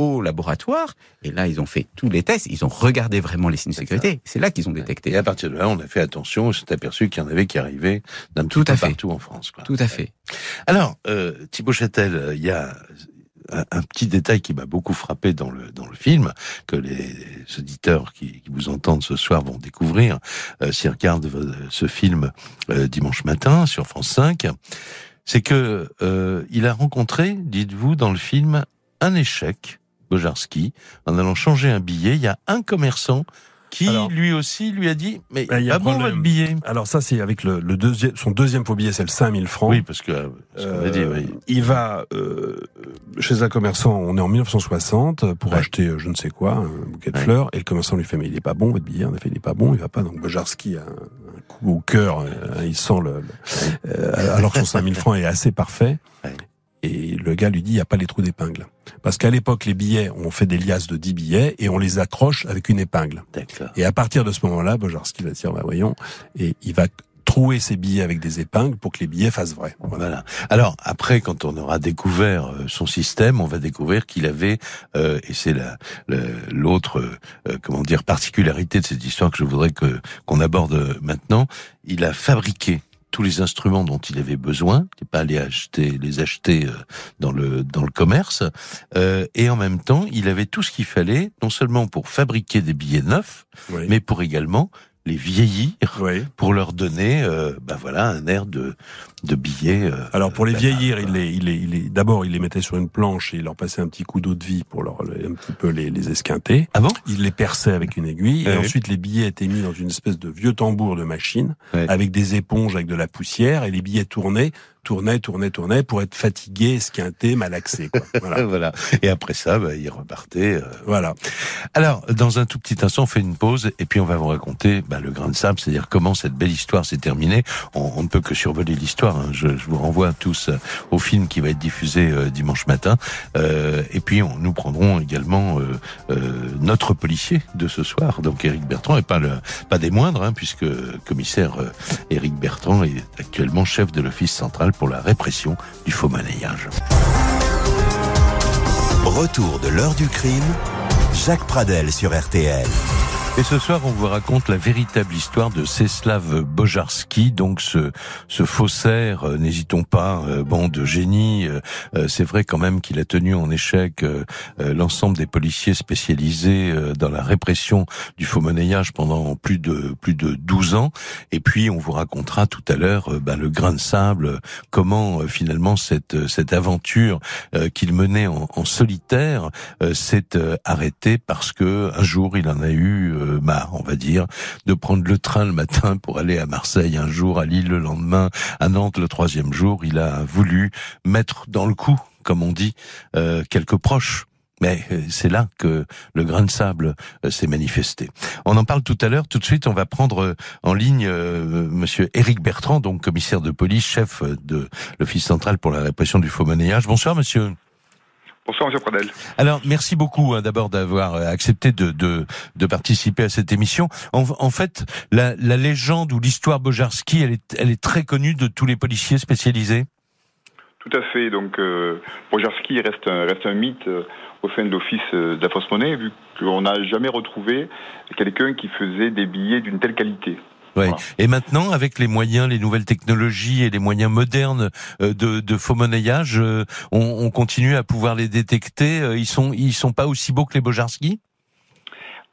[SPEAKER 5] au laboratoire. Et là, ils ont fait tous les tests. Ils ont regardé vraiment les signes de sécurité. C'est là qu'ils ont
[SPEAKER 3] Et
[SPEAKER 5] détecté.
[SPEAKER 3] à partir de là, on a fait attention, on s'est aperçu qu'il y en avait qui arrivaient d'un petit
[SPEAKER 5] Tout
[SPEAKER 3] peu
[SPEAKER 5] à fait.
[SPEAKER 3] partout en France. Quoi.
[SPEAKER 5] Tout à fait.
[SPEAKER 3] Alors, euh, Thibaut Châtel, euh, il y a un, petit détail qui m'a beaucoup frappé dans le dans le film que les auditeurs qui, qui vous entendent ce soir vont découvrir euh, s'ils regardent euh, ce film euh, dimanche matin sur France 5, c'est que euh, il a rencontré, dites-vous, dans le film, un échec. Bojarski, en allant changer un billet, il y a un commerçant qui
[SPEAKER 4] Alors-
[SPEAKER 3] lui aussi lui a dit mais
[SPEAKER 4] Ben, il y a
[SPEAKER 3] pas bon votre billet.
[SPEAKER 4] Alors ça, c'est avec le, le deuxième, son deuxième faux billet, c'est le 5000 francs.
[SPEAKER 3] Oui, parce que euh, ce qu'on a dit,
[SPEAKER 4] Euh,
[SPEAKER 3] oui.
[SPEAKER 4] Il va euh, chez un commerçant, on est en 1960, pour
[SPEAKER 3] Ouais.
[SPEAKER 4] acheter euh, je ne sais quoi, un bouquet de
[SPEAKER 3] Ouais.
[SPEAKER 4] fleurs, et le commerçant lui fait mais il est pas bon votre billet, en effet il est pas bon, il va pas. Donc Bojarski a un, un coup au cœur, euh, il sent le, le- euh, alors que son 5000 francs est assez parfait.
[SPEAKER 3] Ouais.
[SPEAKER 4] Et le gars lui dit il n'y a pas les trous d'épingle. Parce qu'à l'époque les billets, on fait des liasses de 10 billets et on les accroche avec une épingle.
[SPEAKER 3] D'accord.
[SPEAKER 4] Et à partir de ce moment-là, Bojarski va dire bah voyons, et il va trouer ses billets avec des épingles pour que les billets fassent vrai. Voilà.
[SPEAKER 3] Voilà. Alors après, quand on aura découvert euh, son système, on va découvrir qu'il avait, euh, et c'est la l'autre, euh, comment dire, particularité de cette histoire que je voudrais que qu'on aborde euh, maintenant, il a fabriqué tous les instruments dont il avait besoin, il n'est pas allé acheter, les acheter euh, dans le dans le commerce, euh, et en même temps, il avait tout ce qu'il fallait, non seulement pour fabriquer des billets neufs,
[SPEAKER 4] Oui.
[SPEAKER 3] mais pour également les vieillir
[SPEAKER 4] Oui.
[SPEAKER 3] pour leur donner, euh, ben voilà, un air de de billets. euh,
[SPEAKER 4] Alors pour les
[SPEAKER 3] ben,
[SPEAKER 4] vieillir,
[SPEAKER 3] euh,
[SPEAKER 4] il les, il les, il les, d'abord il les mettait sur une planche et il leur passait un petit coup d'eau de vie pour leur un petit peu les, les esquinter.
[SPEAKER 3] Ah bon?
[SPEAKER 4] Il les perçait avec une aiguille et
[SPEAKER 3] Ouais.
[SPEAKER 4] ensuite les billets étaient mis dans une espèce de vieux tambour de machine avec des éponges avec de la poussière et les billets tournaient, tournaient, tournaient, tournaient pour être fatigués, esquintés, malaxés. Quoi. Voilà.
[SPEAKER 3] voilà. Et après ça, bah, il repartait. euh.
[SPEAKER 4] voilà.
[SPEAKER 3] Alors, dans un tout petit instant, on fait une pause et puis on va vous raconter bah, le grain de sable, c'est-à-dire comment cette belle histoire s'est terminée. On, on ne peut que survoler l'histoire. hein. Je, je vous renvoie tous euh, au film qui va être diffusé euh, dimanche matin. Euh, et puis, on, nous prendrons également euh, euh, notre policier de ce soir, donc Éric Bertrand, et pas le, pas des moindres, hein, puisque commissaire Éric Bertrand est actuellement chef de l'Office central pour la répression du faux monnayage.
[SPEAKER 2] Retour de l'heure du crime. Jacques Pradel sur RTL.
[SPEAKER 3] Et ce soir, on vous raconte la véritable histoire de Czeslaw Bojarski, donc ce, ce faussaire, euh, n'hésitons pas, euh, bon, de génie. euh, euh, c'est vrai quand même qu'il a tenu en échec euh, l'ensemble des policiers spécialisés dans la répression du faux monnayage pendant plus de plus de 12 ans. Et puis, on vous racontera tout à l'heure ben, le grain de sable, comment finalement cette cette aventure qu'il menait en, en solitaire s'est arrêtée parce que un jour, il en a eu on va dire, de prendre le train le matin pour aller à Marseille un jour, à Lille le lendemain, à Nantes le troisième jour. Il a voulu mettre dans le coup, comme on dit, euh, quelques proches. Mais euh, c'est là que le grain de sable euh, s'est manifesté. On en parle tout à l'heure. Tout de suite, on va prendre euh, en ligne euh, Monsieur Éric Bertrand, donc commissaire de police, chef de l'Office central pour la répression du faux monnayage. Bonsoir, Monsieur.
[SPEAKER 6] Bonsoir, Monsieur Pradel.
[SPEAKER 3] Alors, merci beaucoup hein, d'abord d'avoir euh, accepté de, de, de participer à cette émission. En, en fait, la, la légende ou l'histoire Bojarski, elle est, elle est très connue de tous les policiers spécialisés?
[SPEAKER 6] Tout à fait. Donc, euh, Bojarski reste un, reste un mythe euh, au sein de l'Office de la fausse monnaie, vu qu'on n'a jamais retrouvé quelqu'un qui faisait des billets d'une telle qualité.
[SPEAKER 3] Ouais.
[SPEAKER 6] Voilà.
[SPEAKER 3] Et maintenant, avec les moyens, les nouvelles technologies et les moyens modernes euh, de, de faux monnayage, euh, on, on continue à pouvoir les détecter. Euh, Ils sont, ils sont pas aussi beaux que les Bojarski?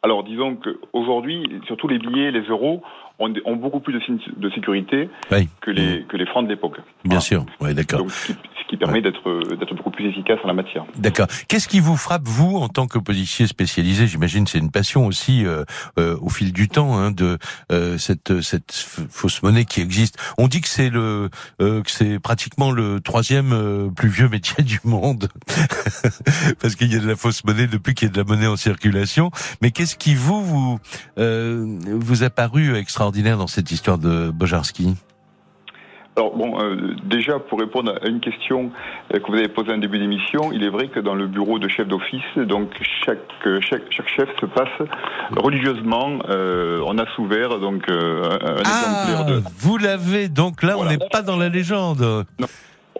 [SPEAKER 6] Alors, disons qu'aujourd'hui, surtout les billets, les euros, ont, ont beaucoup plus de signes de sécurité
[SPEAKER 3] Oui.
[SPEAKER 6] que les, que les francs de l'époque.
[SPEAKER 3] Bien
[SPEAKER 6] Voilà.
[SPEAKER 3] sûr. Ouais, d'accord.
[SPEAKER 6] Ce qui, permet d'être d'être beaucoup plus efficace en la matière.
[SPEAKER 3] D'accord. Qu'est-ce qui vous frappe vous en tant que policier spécialisé? J'imagine c'est une passion aussi euh, euh, au fil du temps hein, de euh, cette cette fausse monnaie qui existe. On dit que c'est le que c'est pratiquement le troisième plus vieux métier du monde parce qu'il y a de la fausse monnaie depuis qu'il y a de la monnaie en circulation. Mais qu'est-ce qui vous vous vous a paru extraordinaire dans cette histoire de Bojarski?
[SPEAKER 6] Alors bon, euh, déjà pour répondre à une question euh, que vous avez posée en début d'émission, il est vrai que dans le bureau de chef d'office, donc chaque, chaque, chaque chef se passe religieusement. Euh, on a souvert donc un,
[SPEAKER 3] ah, exemplaire de. Vous l'avez donc là, on n'est pas dans la légende.
[SPEAKER 6] Non.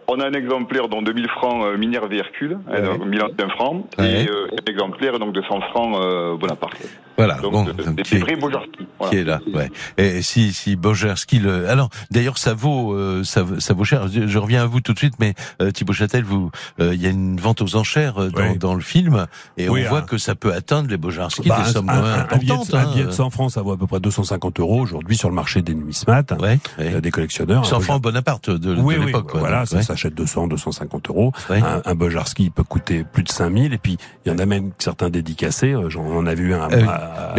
[SPEAKER 6] On a un exemplaire dans 2000 francs euh, Minerve et Hercule, ouais. donc 1000 francs, et euh, un exemplaire donc de 100 francs euh, Bonaparte.
[SPEAKER 3] Voilà,
[SPEAKER 6] donc,
[SPEAKER 3] bon,
[SPEAKER 6] des qui, vrais Bojarski.
[SPEAKER 3] Voilà. Qui est là, ouais. Et si si Bojarski le alors d'ailleurs ça vaut euh, ça, ça vaut cher. Je, je, reviens à vous tout de suite mais euh, Thibaut Châtel vous euh, il y a une vente aux enchères dans, oui. dans le film et oui, on voit que ça peut atteindre les Bojarski
[SPEAKER 4] bah,
[SPEAKER 3] des sommes
[SPEAKER 4] un,
[SPEAKER 3] un, importantes.
[SPEAKER 4] Un billet, de, hein. un billet de 100 francs ça vaut à peu près 250 euros aujourd'hui sur le marché des numismates
[SPEAKER 3] ouais,
[SPEAKER 4] ouais. des collectionneurs.
[SPEAKER 3] 100 francs Bonaparte de,
[SPEAKER 4] oui,
[SPEAKER 3] de l'époque.
[SPEAKER 4] Oui, voilà, ça s'achète 200 250 euros. Un, un Bojarski peut coûter plus de 5000 et puis il y en a même certains dédicacés. J'en on a vu un
[SPEAKER 3] euh,
[SPEAKER 4] à,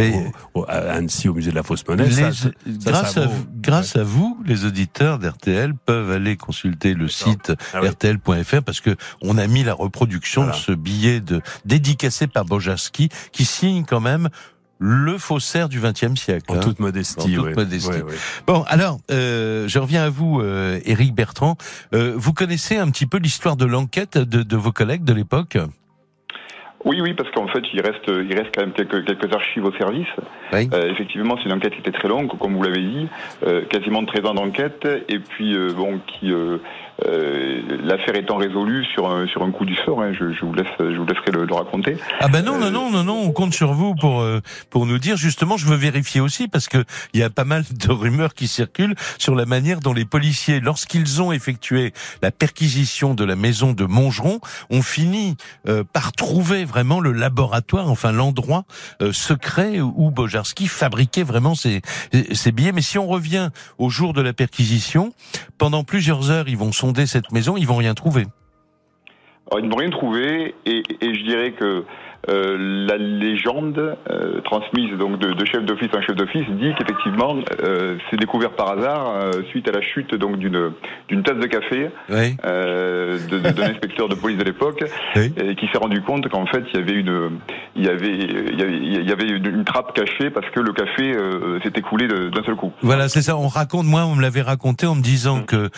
[SPEAKER 4] au, à Annecy au musée de la fausse monnaie. Ça,
[SPEAKER 3] grâce,
[SPEAKER 4] ça
[SPEAKER 3] à,
[SPEAKER 4] vaut,
[SPEAKER 3] grâce
[SPEAKER 4] ouais.
[SPEAKER 3] à vous, les auditeurs d'RTL peuvent aller consulter le site ah, oui. rtl.fr parce que on a mis la reproduction voilà. de ce billet de dédicacé par Bojarski qui signe quand même le faussaire du XXe siècle.
[SPEAKER 4] En
[SPEAKER 3] hein.
[SPEAKER 4] toute modestie.
[SPEAKER 3] En toute
[SPEAKER 4] ouais.
[SPEAKER 3] modestie.
[SPEAKER 4] Ouais, ouais.
[SPEAKER 3] Bon, alors, euh, je reviens à vous, euh, Éric Bertrand. Euh, vous connaissez un petit peu l'histoire de l'enquête de, de, vos collègues de l'époque?
[SPEAKER 6] Oui, oui, parce qu'en fait, il reste, il reste quand même quelques, quelques archives au service.
[SPEAKER 3] Oui.
[SPEAKER 6] Euh, effectivement, c'est une enquête qui était très longue, comme vous l'avez dit, euh, quasiment 13 ans d'enquête, et puis euh, bon, qui euh, l'affaire étant résolue sur un, sur un coup du sort. Hein, je, je, vous laisse, je vous laisserai le, le raconter.
[SPEAKER 3] Ah ben non, non, non, non, non, on compte sur vous pour euh, pour nous dire. Justement, je veux vérifier aussi parce que il y a pas mal de rumeurs qui circulent sur la manière dont les policiers, lorsqu'ils ont effectué la perquisition de la maison de Montgeron, ont fini euh, par trouver vraiment le laboratoire, enfin l'endroit euh, secret où Bojarski fabriquait vraiment ses, ses billets. Mais si on revient au jour de la perquisition, pendant plusieurs heures, ils vont sonder cette maison, ils vont rien trouver.
[SPEAKER 6] Ils ne vont rien trouver, et, je dirais que la légende euh, transmise donc de, de, chef d'office en chef d'office dit qu'effectivement euh, c'est découvert par hasard euh, suite à la chute donc d'une d'une tasse de café
[SPEAKER 3] oui.
[SPEAKER 6] Euh, d'un inspecteur de police de l'époque
[SPEAKER 3] oui.
[SPEAKER 6] et qui s'est rendu compte qu'en fait il y avait une il y avait il y avait, il y avait une, une trappe cachée parce que le café euh, s'était coulé d'un seul coup.
[SPEAKER 3] Voilà c'est ça on raconte moi on me l'avait raconté en me disant mmh. que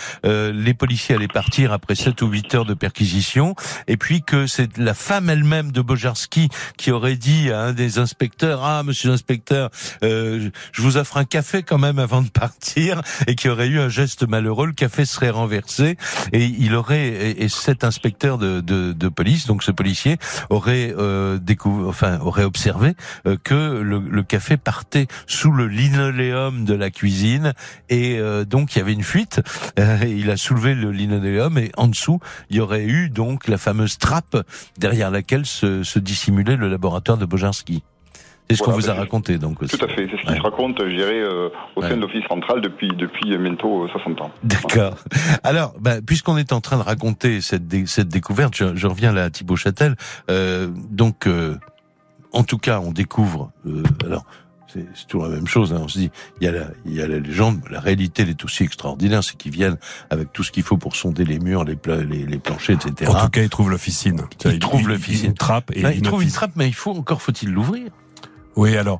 [SPEAKER 3] les policiers allaient partir après 7 ou 8 heures de perquisition et puis que c'est la femme elle-même de Bojarski qui, aurait dit à un des inspecteurs ah monsieur l'inspecteur euh, je vous offre un café quand même avant de partir et qui aurait eu un geste malheureux. Le café serait renversé. Et il aurait et, et cet inspecteur de, de, de, police donc ce policier aurait euh, découvert enfin aurait observé euh, que le, le, café partait sous le linoléum de la cuisine. Et euh, donc il y avait une fuite. Euh, il a soulevé le linoléum. Et en dessous il y aurait eu donc la fameuse trappe derrière laquelle se, se dissimuler le laboratoire de Bojarski. C'est ce voilà, qu'on vous a raconté, donc. Aussi.
[SPEAKER 6] Tout à fait. C'est ce ouais. raconte, je dirais, euh, au sein ouais. de l'Office central depuis, depuis bientôt 60 ans.
[SPEAKER 3] D'accord. Alors, bah, puisqu'on est en train de raconter cette, dé cette découverte, je, je, reviens là à Thibaut Châtel. Euh, donc, euh, en tout cas, on découvre. euh, alors, c'est toujours la même chose. Hein. On se dit, il y, a la, il y a la légende, la réalité elle est aussi extraordinaire, c'est qu'ils viennent avec tout ce qu'il faut pour sonder les murs, les, les, les planchers, etc.
[SPEAKER 4] En tout cas, ils trouvent l'officine.
[SPEAKER 3] Ils, ils trouvent l'officine.
[SPEAKER 4] Une trappe et
[SPEAKER 3] Là, ils trouvent une trappe, mais il faut encore faut-il l'ouvrir.
[SPEAKER 4] Oui, alors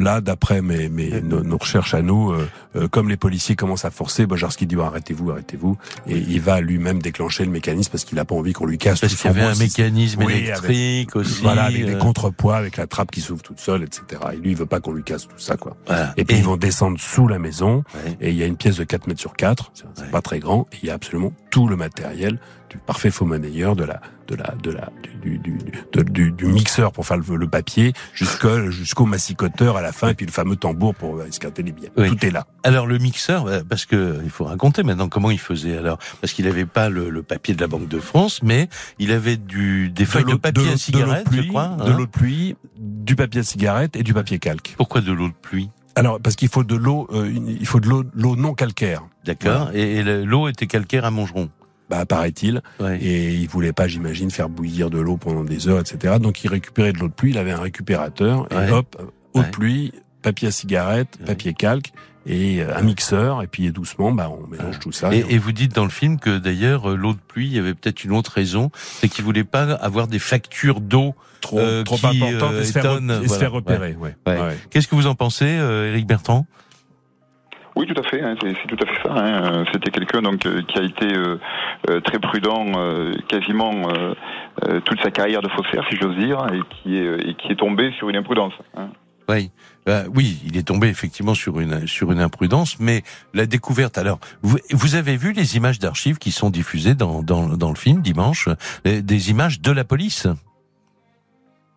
[SPEAKER 4] là, d'après mes, mes nos, nos, recherches à nous, euh, euh, comme les policiers commencent à forcer, Bojarski dit oh, arrêtez-vous, arrêtez-vous, et il va lui-même déclencher le mécanisme parce qu'il a pas envie qu'on lui casse.
[SPEAKER 3] Parce qu'il y avait un mécanisme
[SPEAKER 4] oui,
[SPEAKER 3] électrique
[SPEAKER 4] avec,
[SPEAKER 3] aussi.
[SPEAKER 4] Voilà, avec euh... des contrepoids, avec la trappe qui s'ouvre toute seule, etc. Et lui, il veut pas qu'on lui casse tout ça, quoi.
[SPEAKER 3] Voilà.
[SPEAKER 4] Et puis et... ils vont descendre sous la maison, ouais. et il y a une pièce de 4 mètres sur 4, c'est ouais. pas très grand, et il y a absolument tout le matériel du parfait faux monnayeur, de la, de la, de la, du, du, du, du, du mixeur pour faire le, le papier, jusqu'au jusqu'au massicoteur à la fin, et puis le fameux tambour pour esquinter les billets.
[SPEAKER 3] Oui.
[SPEAKER 4] Tout est là.
[SPEAKER 3] Alors le mixeur, parce que il faut raconter maintenant comment il faisait. Alors parce qu'il n'avait pas le, le, papier de la Banque de France, mais il avait du des feuilles de, de papier
[SPEAKER 4] de
[SPEAKER 3] à cigarette,
[SPEAKER 4] pluie,
[SPEAKER 3] je crois.
[SPEAKER 4] Hein de l'eau de pluie, du papier à cigarette et du papier calque.
[SPEAKER 3] Pourquoi de l'eau de pluie?
[SPEAKER 4] Alors parce qu'il faut de l'eau, euh, il faut de l'eau, l'eau non calcaire.
[SPEAKER 3] D'accord. Voilà. Et, et l'eau était calcaire à Montgeron.
[SPEAKER 4] Bah, paraît-il.
[SPEAKER 3] Ouais.
[SPEAKER 4] Et il voulait pas, j'imagine, faire bouillir de l'eau pendant des heures, etc. Donc il récupérait de l'eau de pluie, il avait un récupérateur,
[SPEAKER 3] Ouais.
[SPEAKER 4] et hop, eau de pluie, papier à cigarette, papier calque, et euh, un mixeur, et puis doucement, bah, on mélange tout ça.
[SPEAKER 3] Et,
[SPEAKER 4] et on-
[SPEAKER 3] et vous dites dans le film que d'ailleurs euh, l'eau de pluie, il y avait peut-être une autre raison, c'est qu'il voulait pas avoir des factures d'eau.
[SPEAKER 4] trop,
[SPEAKER 3] euh,
[SPEAKER 4] trop
[SPEAKER 3] qui,
[SPEAKER 4] important
[SPEAKER 3] euh,
[SPEAKER 4] et se faire,
[SPEAKER 3] étonne,
[SPEAKER 4] et se
[SPEAKER 3] voilà.
[SPEAKER 4] faire repérer. Ouais.
[SPEAKER 3] Ouais.
[SPEAKER 4] Ouais.
[SPEAKER 3] Qu'est-ce que vous en pensez, Éric Bertrand?
[SPEAKER 6] Oui, tout à fait. hein, c'est tout à fait ça. hein. C'était quelqu'un donc euh, qui a été euh, euh, très prudent, euh, quasiment euh, euh, toute sa carrière de faussaire, si j'ose dire, et qui est et qui est tombé sur une imprudence. hein.
[SPEAKER 3] Oui, Euh, oui, il est tombé effectivement sur une sur une imprudence, mais la découverte. Alors, vous, vous avez vu les images d'archives qui sont diffusées dans dans, dans le film dimanche, euh, des images de la police?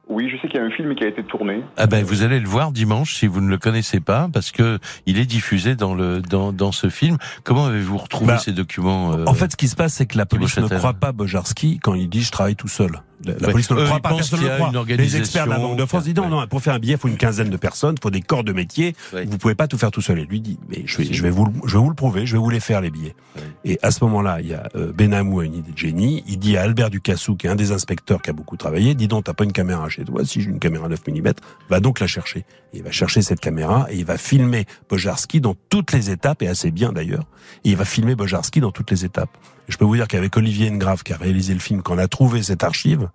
[SPEAKER 6] Oui, je sais qu'il y a un film qui a été tourné.
[SPEAKER 3] Ah ben vous allez le voir dimanche si vous ne le connaissez pas parce que il est diffusé dans le dans dans ce film. Comment avez-vous retrouvé
[SPEAKER 4] Bah,
[SPEAKER 3] ces documents euh,
[SPEAKER 4] En fait, ce qui se passe, c'est que la police ne croit pas Bojarski quand il dit je travaille tout seul. La,
[SPEAKER 3] Ouais.
[SPEAKER 4] police ne le
[SPEAKER 3] Eux,
[SPEAKER 4] croit pas, personne ne le croit. Les experts de la Banque de France disent non, non, pour faire un billet, il faut une quinzaine de personnes, il faut des corps de métier.
[SPEAKER 3] Ouais.
[SPEAKER 4] Vous pouvez pas tout faire tout seul. Et lui dit, mais je vais, je vais vous, le- je vais vous le prouver, je vais vous les faire les billets.
[SPEAKER 3] Ouais.
[SPEAKER 4] Et à ce moment-là, il y a euh, Benamou a une idée de génie. Il dit à Albert Ducassou, qui est un des inspecteurs qui a beaucoup travaillé, dis donc, t'as pas une caméra chez toi? Si j'ai une caméra 9 mm, va donc la chercher. Et il va chercher cette caméra et il va filmer Bojarski dans toutes les étapes, et assez bien d'ailleurs. Et il va filmer Bojarski dans toutes les étapes. Je peux vous dire qu'avec Olivier Engrave, qui a réalisé le film, quand on a trouvé cette archive,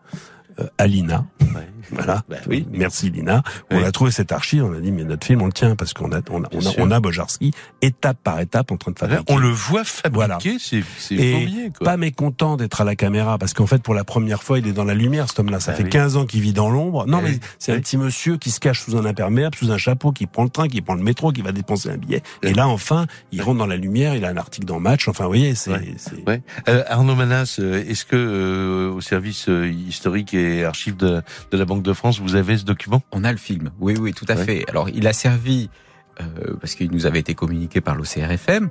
[SPEAKER 4] euh, à l'INA,
[SPEAKER 3] ouais.
[SPEAKER 4] voilà.
[SPEAKER 3] Bah oui.
[SPEAKER 4] Merci Lina. On a trouvé cette archive, on a dit mais notre film on le tient parce qu'on a on a on a, on a Bojarski étape par étape en train de fabriquer.
[SPEAKER 3] On le voit fabriquer,
[SPEAKER 4] Voilà.
[SPEAKER 3] c'est c'est
[SPEAKER 4] Et
[SPEAKER 3] quoi.
[SPEAKER 4] pas mécontent d'être à la caméra parce qu'en fait pour la première fois il est dans la lumière cet homme-là. Ça
[SPEAKER 3] Ah
[SPEAKER 4] fait
[SPEAKER 3] oui.
[SPEAKER 4] 15 ans qu'il vit dans l'ombre. Non
[SPEAKER 3] Ah
[SPEAKER 4] mais c'est un
[SPEAKER 3] Oui.
[SPEAKER 4] petit monsieur qui se cache sous un imperméable, sous un chapeau, qui prend le train, qui prend le métro, qui va dépenser un billet.
[SPEAKER 3] Oui.
[SPEAKER 4] Et là enfin il rentre dans la lumière, il a un article dans Match. Enfin vous voyez c'est
[SPEAKER 3] Ouais.
[SPEAKER 4] c'est-
[SPEAKER 3] Ouais. Euh, Arnaud Manas, euh, est-ce que euh, au service euh, historique et archives de, de la Banque de France, vous avez ce document?
[SPEAKER 5] On a le film. Oui, oui, tout à fait. Alors, il a servi euh, parce qu'il nous avait été communiqué par l'OCRFM,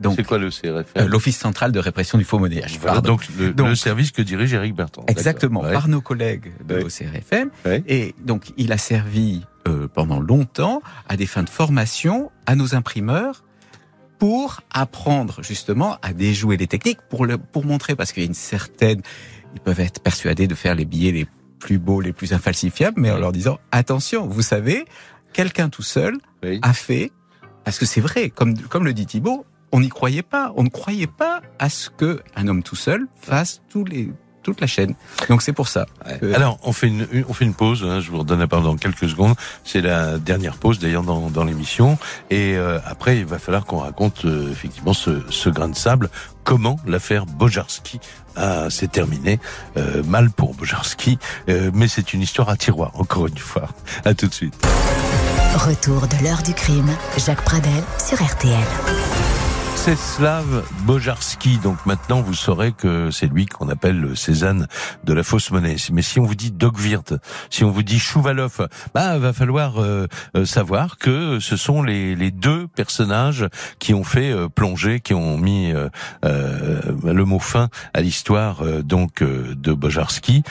[SPEAKER 5] Donc,
[SPEAKER 3] C'est quoi le CRFM
[SPEAKER 5] euh, l'Office central de répression du faux monnayage.
[SPEAKER 3] Voilà, donc, le,
[SPEAKER 5] Donc-
[SPEAKER 3] le service que dirige Eric Bertrand.
[SPEAKER 5] Exactement.
[SPEAKER 3] Ouais.
[SPEAKER 5] par nos collègues de
[SPEAKER 3] Ouais.
[SPEAKER 5] l'OCRFM.
[SPEAKER 3] Ouais.
[SPEAKER 5] Et donc, il a servi euh, pendant longtemps à des fins de formation à nos imprimeurs pour apprendre justement à déjouer les techniques, pour, le, pour montrer, parce qu'il y a une certaine... Ils peuvent être persuadés de faire les billets les plus beaux, les plus infalsifiables, mais en leur disant, attention, vous savez, quelqu'un tout seul
[SPEAKER 3] Oui.
[SPEAKER 5] a fait, parce que c'est vrai, comme, comme le dit Thibault, on n'y croyait pas. On ne croyait pas à ce que un homme tout seul fasse tous les, toute la chaîne. Donc c'est pour ça. que-
[SPEAKER 3] Alors, on fait une, une- on fait une pause. hein, je vous redonne la parole dans quelques secondes. C'est la dernière pause d'ailleurs dans, dans l'émission. Et euh, après, il va falloir qu'on raconte euh, effectivement ce, ce grain de sable. Comment l'affaire Bojarski a s'est terminée euh, mal pour Bojarski, euh, mais c'est une histoire à tiroir. Encore une fois. À tout de suite.
[SPEAKER 1] Retour de l'heure du crime. Jacques Pradel sur RTL.
[SPEAKER 3] Czeslaw Bojarski. Donc maintenant, vous saurez que c'est lui qu'on appelle le Cézanne de la fausse monnaie. Mais si on vous dit Dogwirth, si on vous dit Chouvalov, bah, va falloir euh, euh, savoir que ce sont les, les deux personnages qui ont fait euh, plonger, qui ont mis euh, euh, le mot fin à l'histoire donc de Bojarski.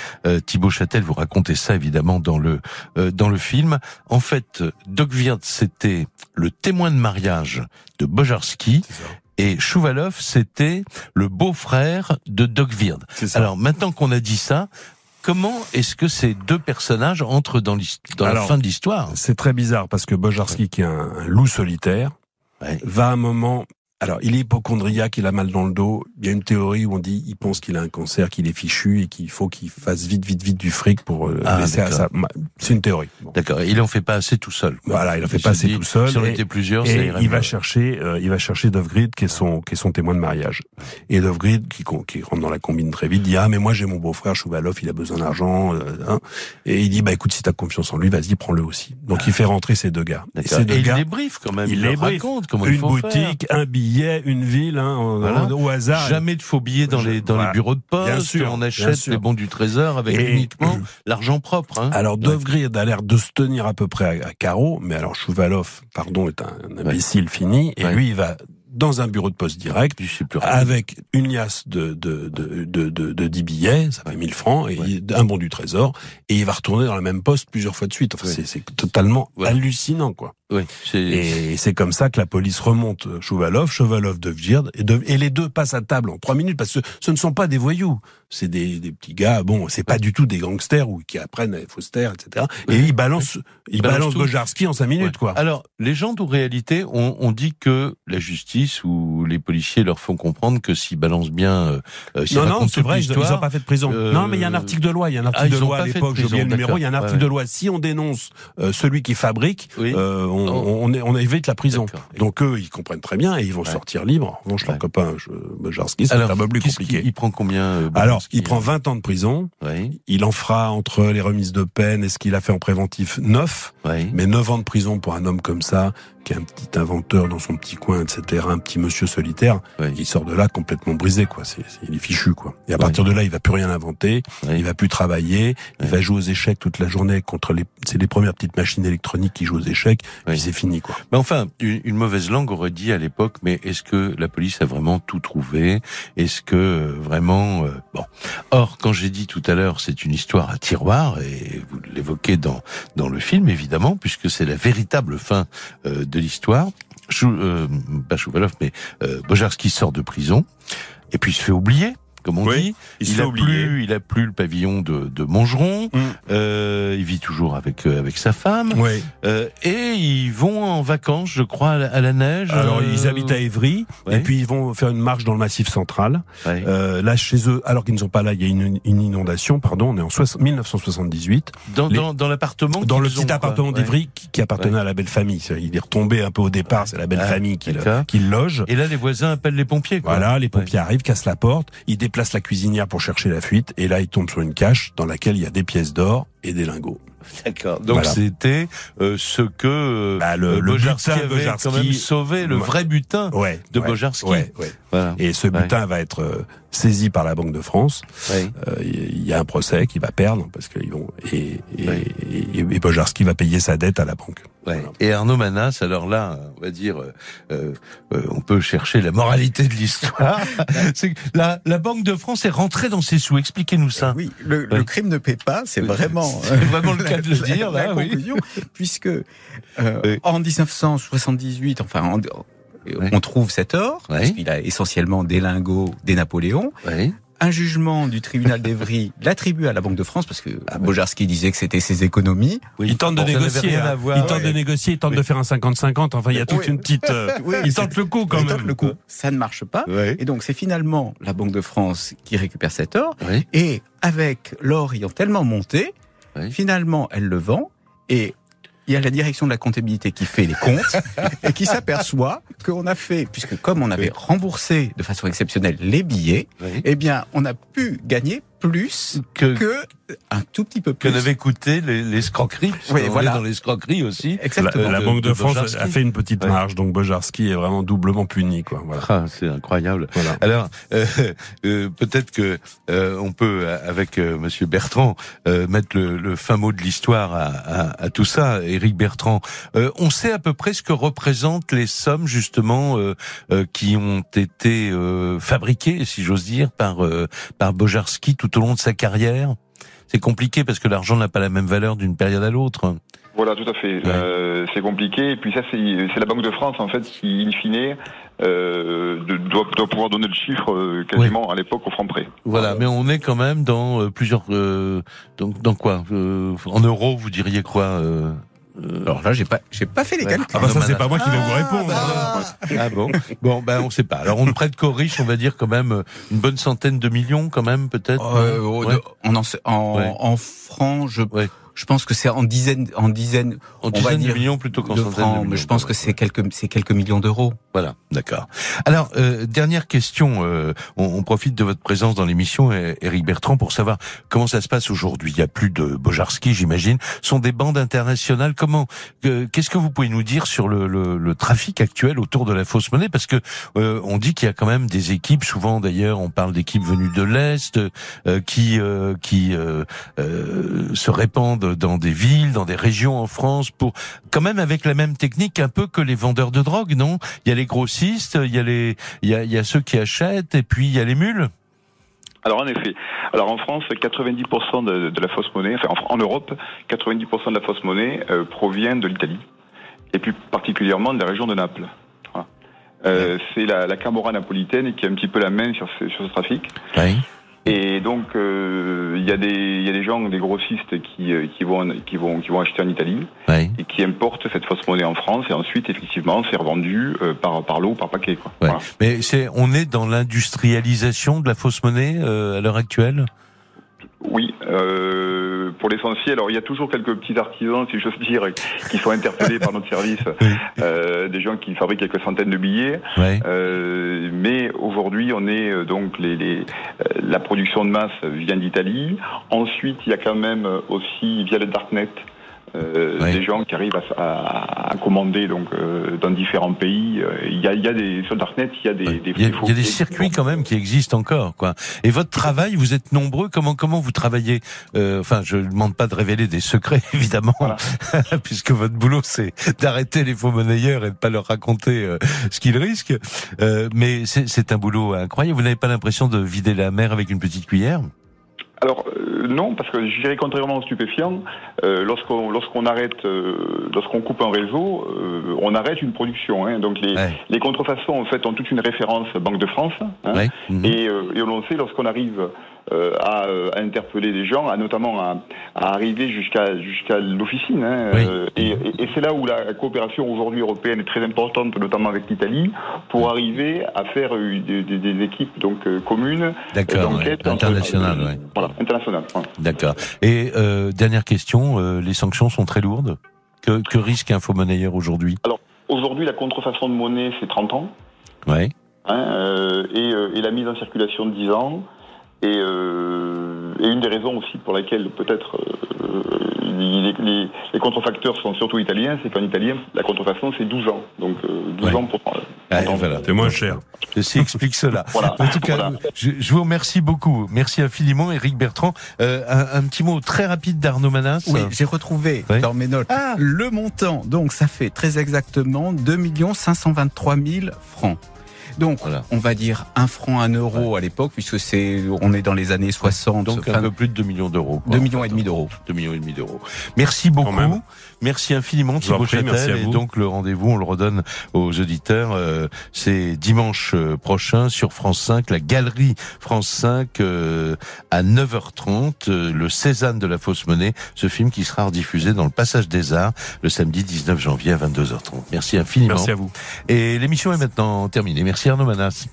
[SPEAKER 3] Thibaut Châtel vous racontez ça évidemment dans le dans le film. En fait, Dogwirth c'était le témoin de mariage de Bojarski. Et Chouvalov, c'était le beau-frère de
[SPEAKER 4] ça.
[SPEAKER 3] Alors maintenant qu'on a dit ça, comment est-ce que ces deux personnages entrent dans, la fin de l'histoire?
[SPEAKER 4] C'est très bizarre parce que Bojarski, qui est un, un loup solitaire,
[SPEAKER 3] Ouais.
[SPEAKER 4] va à un moment. Alors, il est hypochondriaque, il a mal dans le dos. Il y a une théorie où on dit, il pense qu'il a un cancer, qu'il est fichu et qu'il faut qu'il fasse vite, vite, vite du fric pour euh,
[SPEAKER 3] Ah,
[SPEAKER 4] laisser à sa. C'est une théorie. Bon.
[SPEAKER 3] D'accord. Il en fait pas assez tout seul. quoi.
[SPEAKER 4] Voilà, il en fait pas assez
[SPEAKER 3] dit,
[SPEAKER 4] tout seul,
[SPEAKER 3] Si on était plusieurs, ça
[SPEAKER 4] Et il va chercher, euh, il va chercher Dovgrid, qui est son, qui est son témoin de mariage. Et Dovgrid, qui, qui rentre dans la combine très vite, dit ah mais moi j'ai mon beau-frère Chouvalov, il a besoin d'argent. euh, hein. Et il dit bah écoute si t'as confiance en lui, vas-y prends-le aussi. Donc il fait rentrer ces deux gars. Et ces deux
[SPEAKER 3] Et il
[SPEAKER 4] gars,
[SPEAKER 3] les briefe quand même.
[SPEAKER 4] il les
[SPEAKER 3] raconte comment
[SPEAKER 4] une boutique, un billet, une ville, hein,
[SPEAKER 3] Voilà.
[SPEAKER 4] au hasard.
[SPEAKER 3] Jamais de faux billets dans les dans
[SPEAKER 4] voilà.
[SPEAKER 3] les bureaux de poste.
[SPEAKER 4] Bien sûr,
[SPEAKER 3] on achète
[SPEAKER 4] sûr.
[SPEAKER 3] les bons du trésor avec
[SPEAKER 4] Et-
[SPEAKER 3] uniquement l'argent propre. Hein.
[SPEAKER 4] Alors
[SPEAKER 3] Ouais.
[SPEAKER 4] Dovgrid a l'air de se tenir à peu près à, à carreau, mais alors Chouvalov, pardon, est un, un imbécile fini, et
[SPEAKER 3] Ouais.
[SPEAKER 4] lui il va dans un bureau de poste direct, avec une liasse de, de, de, de, de, de 10 billets, ça fait 1000 francs, et un bon du trésor, et il va retourner dans la même poste plusieurs fois de suite. Enfin,
[SPEAKER 3] Ouais.
[SPEAKER 4] c'est, totalement hallucinant, quoi.
[SPEAKER 3] Oui,
[SPEAKER 4] Et c'est comme ça que la police remonte Chouvalov, Chouvalov de Vgird, et, de- et les deux passent à table en trois minutes, parce que ce ne sont pas des voyous. C'est des, des petits gars, bon, c'est pas du tout des gangsters ou qui apprennent à fausters, etc. Et ils balancent, ils
[SPEAKER 3] balancent.
[SPEAKER 4] Bojarski en cinq minutes,
[SPEAKER 3] Ouais.
[SPEAKER 4] quoi.
[SPEAKER 3] Alors, légende ou réalité, on, on dit que la justice ou les policiers leur font comprendre que s'ils balancent bien, euh, euh,
[SPEAKER 4] Non, non, c'est vrai, ils n'ont pas fait de prison.
[SPEAKER 3] euh,
[SPEAKER 4] non, mais il y a un article de loi, il y a un article
[SPEAKER 3] Ah,
[SPEAKER 4] de loi à
[SPEAKER 3] de
[SPEAKER 4] l'époque, j'ai oublié le numéro, il y a un article
[SPEAKER 3] Ouais,
[SPEAKER 4] de loi. Si on dénonce euh, celui qui fabrique,
[SPEAKER 3] Oui.
[SPEAKER 4] euh, on,
[SPEAKER 3] Oh.
[SPEAKER 4] on, est- on évite la prison. Donc eux, ils comprennent très bien et ils vont
[SPEAKER 3] Ouais.
[SPEAKER 4] sortir libres. En revanche, leur
[SPEAKER 3] Ouais.
[SPEAKER 4] copain, je, Bojarski, c'est
[SPEAKER 3] Alors,
[SPEAKER 4] un peu plus compliqué.
[SPEAKER 3] Il prend combien euh,
[SPEAKER 4] Alors, il prend
[SPEAKER 3] euh
[SPEAKER 4] 20 ans de prison.
[SPEAKER 3] Oui,
[SPEAKER 4] Il en fera entre les remises de peine et ce qu'il a fait en préventif 9.
[SPEAKER 3] oui.
[SPEAKER 4] Mais 9 ans de prison pour un homme comme ça, qui est un petit inventeur dans son petit coin, etc., un petit monsieur solitaire,
[SPEAKER 3] Oui.
[SPEAKER 4] il sort de là complètement brisé, quoi. C'est, c'est- il est fichu, quoi. Et à partir de là, il va plus rien inventer, il va plus travailler, il va jouer aux échecs toute la journée contre les, c'est les premières petites machines électroniques qui jouent aux échecs,
[SPEAKER 3] Oui.
[SPEAKER 4] c'est fini, quoi.
[SPEAKER 3] Mais enfin, une, une mauvaise langue aurait dit à l'époque, mais est-ce que la police a vraiment tout trouvé? Est-ce que euh, vraiment... euh, bon. Or, quand j'ai dit tout à l'heure, c'est une histoire à tiroir, et vous l'évoquez dans, dans le film, évidemment, puisque c'est la véritable fin euh, de l'histoire. Chou, euh, pas Chouvalov, mais euh, Bojarski sort de prison, et puis il se fait oublier. Comme on
[SPEAKER 4] Oui,
[SPEAKER 3] dit,
[SPEAKER 4] il
[SPEAKER 3] il a plus, il a plus le pavillon de, de Montgeron.
[SPEAKER 4] Mm.
[SPEAKER 3] Euh, il vit toujours avec euh, avec sa femme.
[SPEAKER 4] Ouais.
[SPEAKER 3] Euh, et ils vont en vacances, je crois, à la, à la neige.
[SPEAKER 4] Alors,
[SPEAKER 3] euh,
[SPEAKER 4] ils habitent à Évry,
[SPEAKER 3] ouais.
[SPEAKER 4] et puis ils vont faire une marche dans le massif central.
[SPEAKER 3] ouais.
[SPEAKER 4] Euh, là, chez eux, alors qu'ils ne sont pas là, il y a une, une inondation, pardon, on est en soix- 1978.
[SPEAKER 3] dans,
[SPEAKER 4] les-
[SPEAKER 3] dans, dans l'appartement.
[SPEAKER 4] Dans le
[SPEAKER 3] ont,
[SPEAKER 4] petit appartement
[SPEAKER 3] Ouais.
[SPEAKER 4] d'Ivry qui, qui appartenait
[SPEAKER 3] Ouais.
[SPEAKER 4] à la belle famille. Il est retombé un peu au départ, c'est la belle
[SPEAKER 3] Ah,
[SPEAKER 4] famille qui le, qui le loge.
[SPEAKER 3] Et là, les voisins appellent les pompiers. Quoi.
[SPEAKER 4] Voilà, les pompiers arrivent, cassent la porte, ils déplacent la cuisinière pour chercher la fuite, et là ils tombent sur une cache dans laquelle il y a des pièces d'or et des lingots.
[SPEAKER 3] D'accord. Donc
[SPEAKER 4] Voilà.
[SPEAKER 3] c'était euh, ce que euh,
[SPEAKER 4] Bah, le-
[SPEAKER 3] euh,
[SPEAKER 4] le
[SPEAKER 3] Bojarski
[SPEAKER 4] butin
[SPEAKER 3] avait
[SPEAKER 4] Bojarski-
[SPEAKER 3] quand même sauvé, le
[SPEAKER 4] Ouais.
[SPEAKER 3] vrai butin.
[SPEAKER 4] Ouais.
[SPEAKER 3] De
[SPEAKER 4] ouais,
[SPEAKER 3] Bojarski.
[SPEAKER 4] Ouais, ouais.
[SPEAKER 3] Voilà.
[SPEAKER 4] Et ce butin va être euh, saisi par la Banque de France.
[SPEAKER 3] Ouais.
[SPEAKER 4] Euh, Il y a un procès qui va perdre parce qu'ils vont et, et,
[SPEAKER 3] Ouais.
[SPEAKER 4] et, et Bojarski va payer sa dette à la banque.
[SPEAKER 3] Ouais.
[SPEAKER 4] Voilà.
[SPEAKER 3] Et Arnaud Manas, alors là, on va dire, euh, euh, euh, on peut chercher la moralité de l'histoire. Que la, la Banque de France est rentrée dans ses sous. Expliquez-nous ça.
[SPEAKER 7] Oui, le, le crime ne paie pas, c'est vraiment,
[SPEAKER 3] vraiment le cas de le dire,
[SPEAKER 7] la
[SPEAKER 3] là,
[SPEAKER 7] conclusion, puisque euh,
[SPEAKER 3] Oui.
[SPEAKER 7] en 1978, enfin, en-
[SPEAKER 3] Oui.
[SPEAKER 7] on trouve cet or, parce qu'il a essentiellement des lingots des Napoléons. Un jugement du tribunal d'Evry l'attribue à la Banque de France parce que Bojarski disait que c'était ses économies.
[SPEAKER 3] Oui.
[SPEAKER 4] Il tente de négocier. hein.
[SPEAKER 3] à voir.
[SPEAKER 4] il tente
[SPEAKER 3] Ouais.
[SPEAKER 4] de négocier, il tente
[SPEAKER 3] Oui.
[SPEAKER 4] de faire un 50-50. Enfin, il y a toute
[SPEAKER 7] Oui.
[SPEAKER 4] une petite. euh,
[SPEAKER 7] Oui,
[SPEAKER 4] il tente le coup quand
[SPEAKER 7] il
[SPEAKER 4] même.
[SPEAKER 7] tente le coup. Ça ne marche pas. Et donc c'est finalement la Banque de France qui récupère cet or.
[SPEAKER 3] Oui.
[SPEAKER 7] Et avec l'or ayant tellement monté,
[SPEAKER 3] Oui.
[SPEAKER 7] finalement, elle le vend et il y a la direction de la comptabilité qui fait les comptes et qui s'aperçoit qu'on a fait, puisque comme on avait remboursé de façon exceptionnelle les billets,
[SPEAKER 3] Oui.
[SPEAKER 7] eh bien, on a pu gagner plus
[SPEAKER 3] Que,
[SPEAKER 7] que un tout petit peu
[SPEAKER 3] que
[SPEAKER 7] plus.
[SPEAKER 3] n'avaient coûté les, l'escroqueries.
[SPEAKER 7] Oui,
[SPEAKER 3] On est
[SPEAKER 7] voilà.
[SPEAKER 3] dans l'escroquerie aussi.
[SPEAKER 4] La,
[SPEAKER 7] Exactement.
[SPEAKER 4] la
[SPEAKER 3] de-
[SPEAKER 4] Banque de,
[SPEAKER 3] de
[SPEAKER 4] France
[SPEAKER 3] Bojarski.
[SPEAKER 4] a fait une petite
[SPEAKER 3] Ouais.
[SPEAKER 4] marge, donc Bojarski est vraiment doublement puni, quoi. Voilà.
[SPEAKER 3] Ah, c'est incroyable.
[SPEAKER 4] Voilà.
[SPEAKER 3] Alors, euh, euh, peut-être que euh, on peut, euh, avec euh, Monsieur Bertrand, euh, mettre le, le fin mot de l'histoire à, à- à tout ça. Éric Bertrand, Euh, on sait à peu près ce que représentent les sommes justement euh, euh, qui ont été euh, fabriquées, si j'ose dire, par euh, par Bojarski tout au long de sa carrière. C'est compliqué parce que l'argent n'a pas la même valeur d'une période à l'autre.
[SPEAKER 6] Voilà, tout à fait. Euh, c'est compliqué. Et puis ça, c'est la Banque de France, en fait, qui, in fine, euh, doit, doit pouvoir donner le chiffre euh, quasiment à l'époque au franc près.
[SPEAKER 3] Voilà, mais on est quand même dans plusieurs. Donc dans quoi En euros, vous diriez quoi
[SPEAKER 7] Alors là, j'ai pas, j'ai pas fait les calculs.
[SPEAKER 4] Ah bah ça c'est pas moi qui vais vous répondre.
[SPEAKER 3] Ah bon Bon, ben on sait pas. Alors on ne prête qu'aux riches, on va dire quand même euh, une bonne centaine de millions, quand même peut-être.
[SPEAKER 7] Euh,
[SPEAKER 3] Ouais.
[SPEAKER 7] de- en, en, en,
[SPEAKER 3] Ouais.
[SPEAKER 7] en francs, je,
[SPEAKER 3] Ouais.
[SPEAKER 7] Je pense que c'est en dizaines, en dizaines
[SPEAKER 3] En
[SPEAKER 7] on va
[SPEAKER 3] dizaines de millions plutôt qu'en
[SPEAKER 7] de
[SPEAKER 3] centaines de
[SPEAKER 7] francs,
[SPEAKER 3] millions.
[SPEAKER 7] mais je pense que c'est quelques, c'est quelques millions d'euros.
[SPEAKER 3] Voilà, d'accord. Alors, euh, dernière question. euh, on, on profite de votre présence dans l'émission, euh, Éric Bertrand, pour savoir comment ça se passe aujourd'hui. Il y a plus de Bojarski, j'imagine. Ce sont des bandes internationales. Comment euh, Qu'est-ce que vous pouvez nous dire sur le, le, le trafic actuel autour de la fausse monnaie? Parce que euh, on dit qu'il y a quand même des équipes. Souvent, d'ailleurs, on parle d'équipes venues de l'est euh, qui euh, qui euh, euh, se répandent dans des villes, dans des régions en France, pour quand même avec la même technique un peu que les vendeurs de drogue, non? Il y a les grossistes, il y a les, il y a, il y a ceux qui achètent, et puis il y a les mules.
[SPEAKER 6] Alors en effet, alors en France, 90% de, de la fausse monnaie, enfin en, en Europe, 90% de la fausse monnaie euh, provient de l'Italie. et plus particulièrement de la région de Naples. Voilà. Euh, C'est la, la Camorra napolitaine qui a un petit peu la main sur ce, sur ce trafic.
[SPEAKER 3] Oui.
[SPEAKER 6] Et donc euh, il y a des il y a des gens, des grossistes qui euh, qui vont qui vont qui vont acheter en Italie
[SPEAKER 3] Oui.
[SPEAKER 6] et qui importent cette fausse monnaie en France et ensuite effectivement c'est revendu euh, par par lot ou par paquet quoi.
[SPEAKER 3] Ouais.
[SPEAKER 6] Voilà.
[SPEAKER 3] Mais c'est, on est dans l'industrialisation de la fausse monnaie euh, à l'heure actuelle?
[SPEAKER 6] Oui, euh, pour l'essentiel. Alors il y a toujours quelques petits artisans, si j'ose dire, qui sont interpellés par notre service, euh, des gens qui fabriquent quelques centaines de billets.
[SPEAKER 3] Ouais.
[SPEAKER 6] Euh, mais aujourd'hui, on est euh, donc les, les, euh, la production de masse vient d'Italie. Ensuite, il y a quand même euh, aussi via le darknet. Euh,
[SPEAKER 3] Ouais.
[SPEAKER 6] des gens qui arrivent à, à- à commander donc euh, dans différents pays. Euh, Il y a, il y a des sur darknet, il y a des,
[SPEAKER 3] Ouais.
[SPEAKER 6] des
[SPEAKER 3] Il y a,
[SPEAKER 6] faux
[SPEAKER 3] il y a des circuits quand même qui existent encore, quoi. Et votre travail, vous êtes nombreux. Comment comment vous travaillez Euh, Enfin, je ne demande pas de révéler des secrets, évidemment,
[SPEAKER 6] Voilà.
[SPEAKER 3] puisque votre boulot c'est d'arrêter les faux monnayeurs et de pas leur raconter euh, ce qu'ils risquent. Euh, mais c'est un boulot incroyable. Vous n'avez pas l'impression de vider la mer avec une petite cuillère?
[SPEAKER 6] Alors euh, non, parce que je dirais contrairement aux stupéfiants, euh, lorsqu'on lorsqu'on arrête, euh, lorsqu'on coupe un réseau, on arrête une production. Hein. Donc les,
[SPEAKER 3] Ouais.
[SPEAKER 6] les contrefaçons en fait ont toute une référence Banque de France. hein.
[SPEAKER 3] Ouais. Mhm.
[SPEAKER 6] Et, et on le sait lorsqu'on arrive à, à interpeller des gens, à notamment à, à arriver jusqu'à jusqu'à l'officine. hein,
[SPEAKER 3] Oui.
[SPEAKER 6] et et- et c'est là où la coopération aujourd'hui européenne est très importante, notamment avec l'Italie, pour arriver à faire euh, des, des- des équipes donc euh, communes
[SPEAKER 3] D'accord. ouais.
[SPEAKER 6] d'enquête.
[SPEAKER 3] Ouais.
[SPEAKER 6] Voilà, internationales. voilà.
[SPEAKER 3] D'accord. Et euh, dernière question, euh, les sanctions sont très lourdes. Que, que risque un faux monnayeur aujourd'hui?
[SPEAKER 6] Aujourd'hui, la contrefaçon de monnaie, c'est 30 ans.
[SPEAKER 3] Ouais.
[SPEAKER 6] Hein, euh, et, euh, et la mise en circulation de 10 ans. Et, euh, et une des raisons aussi pour laquelle peut-être euh, les, les- les contrefacteurs sont surtout italiens, c'est qu'en italien, la contrefaçon, c'est 12 ans. Donc euh, 12
[SPEAKER 3] Ouais.
[SPEAKER 6] ans pour... euh,
[SPEAKER 3] Allez,
[SPEAKER 6] pour-
[SPEAKER 3] voilà.
[SPEAKER 4] C'est moins cher.
[SPEAKER 3] Ceci explique cela.
[SPEAKER 6] Voilà.
[SPEAKER 3] En tout cas,
[SPEAKER 6] Voilà.
[SPEAKER 3] je, je vous remercie beaucoup. Merci infiniment, Eric Bertrand. Euh, un, un petit mot très rapide d'Arnaud Manas.
[SPEAKER 7] Oui, j'ai retrouvé
[SPEAKER 3] Oui.
[SPEAKER 7] dans mes notes
[SPEAKER 3] Ah.
[SPEAKER 7] le montant. Donc, ça fait très exactement 2 523 000 francs. Donc,
[SPEAKER 3] Voilà.
[SPEAKER 7] on va dire un franc, un euro à l'époque, puisque c'est, on est dans les années 60.
[SPEAKER 3] Donc un
[SPEAKER 7] fin-
[SPEAKER 3] peu plus de 2 millions d'euros. quoi,
[SPEAKER 7] 2
[SPEAKER 3] en
[SPEAKER 7] millions et demi d'euros.
[SPEAKER 3] 2 millions et demi d'euros. Merci beaucoup. Merci infiniment Thibaut Châtel. Et donc le rendez-vous, on le redonne aux auditeurs. euh, c'est dimanche euh, prochain sur France 5, la galerie France 5 euh, à 9h30, euh, le Cézanne de la fausse monnaie, ce film qui sera rediffusé dans le Passage des Arts le samedi 19 janvier à 22h30. Merci infiniment.
[SPEAKER 4] Merci à vous.
[SPEAKER 3] Et l'émission est maintenant terminée. Merci Arnaud Manas.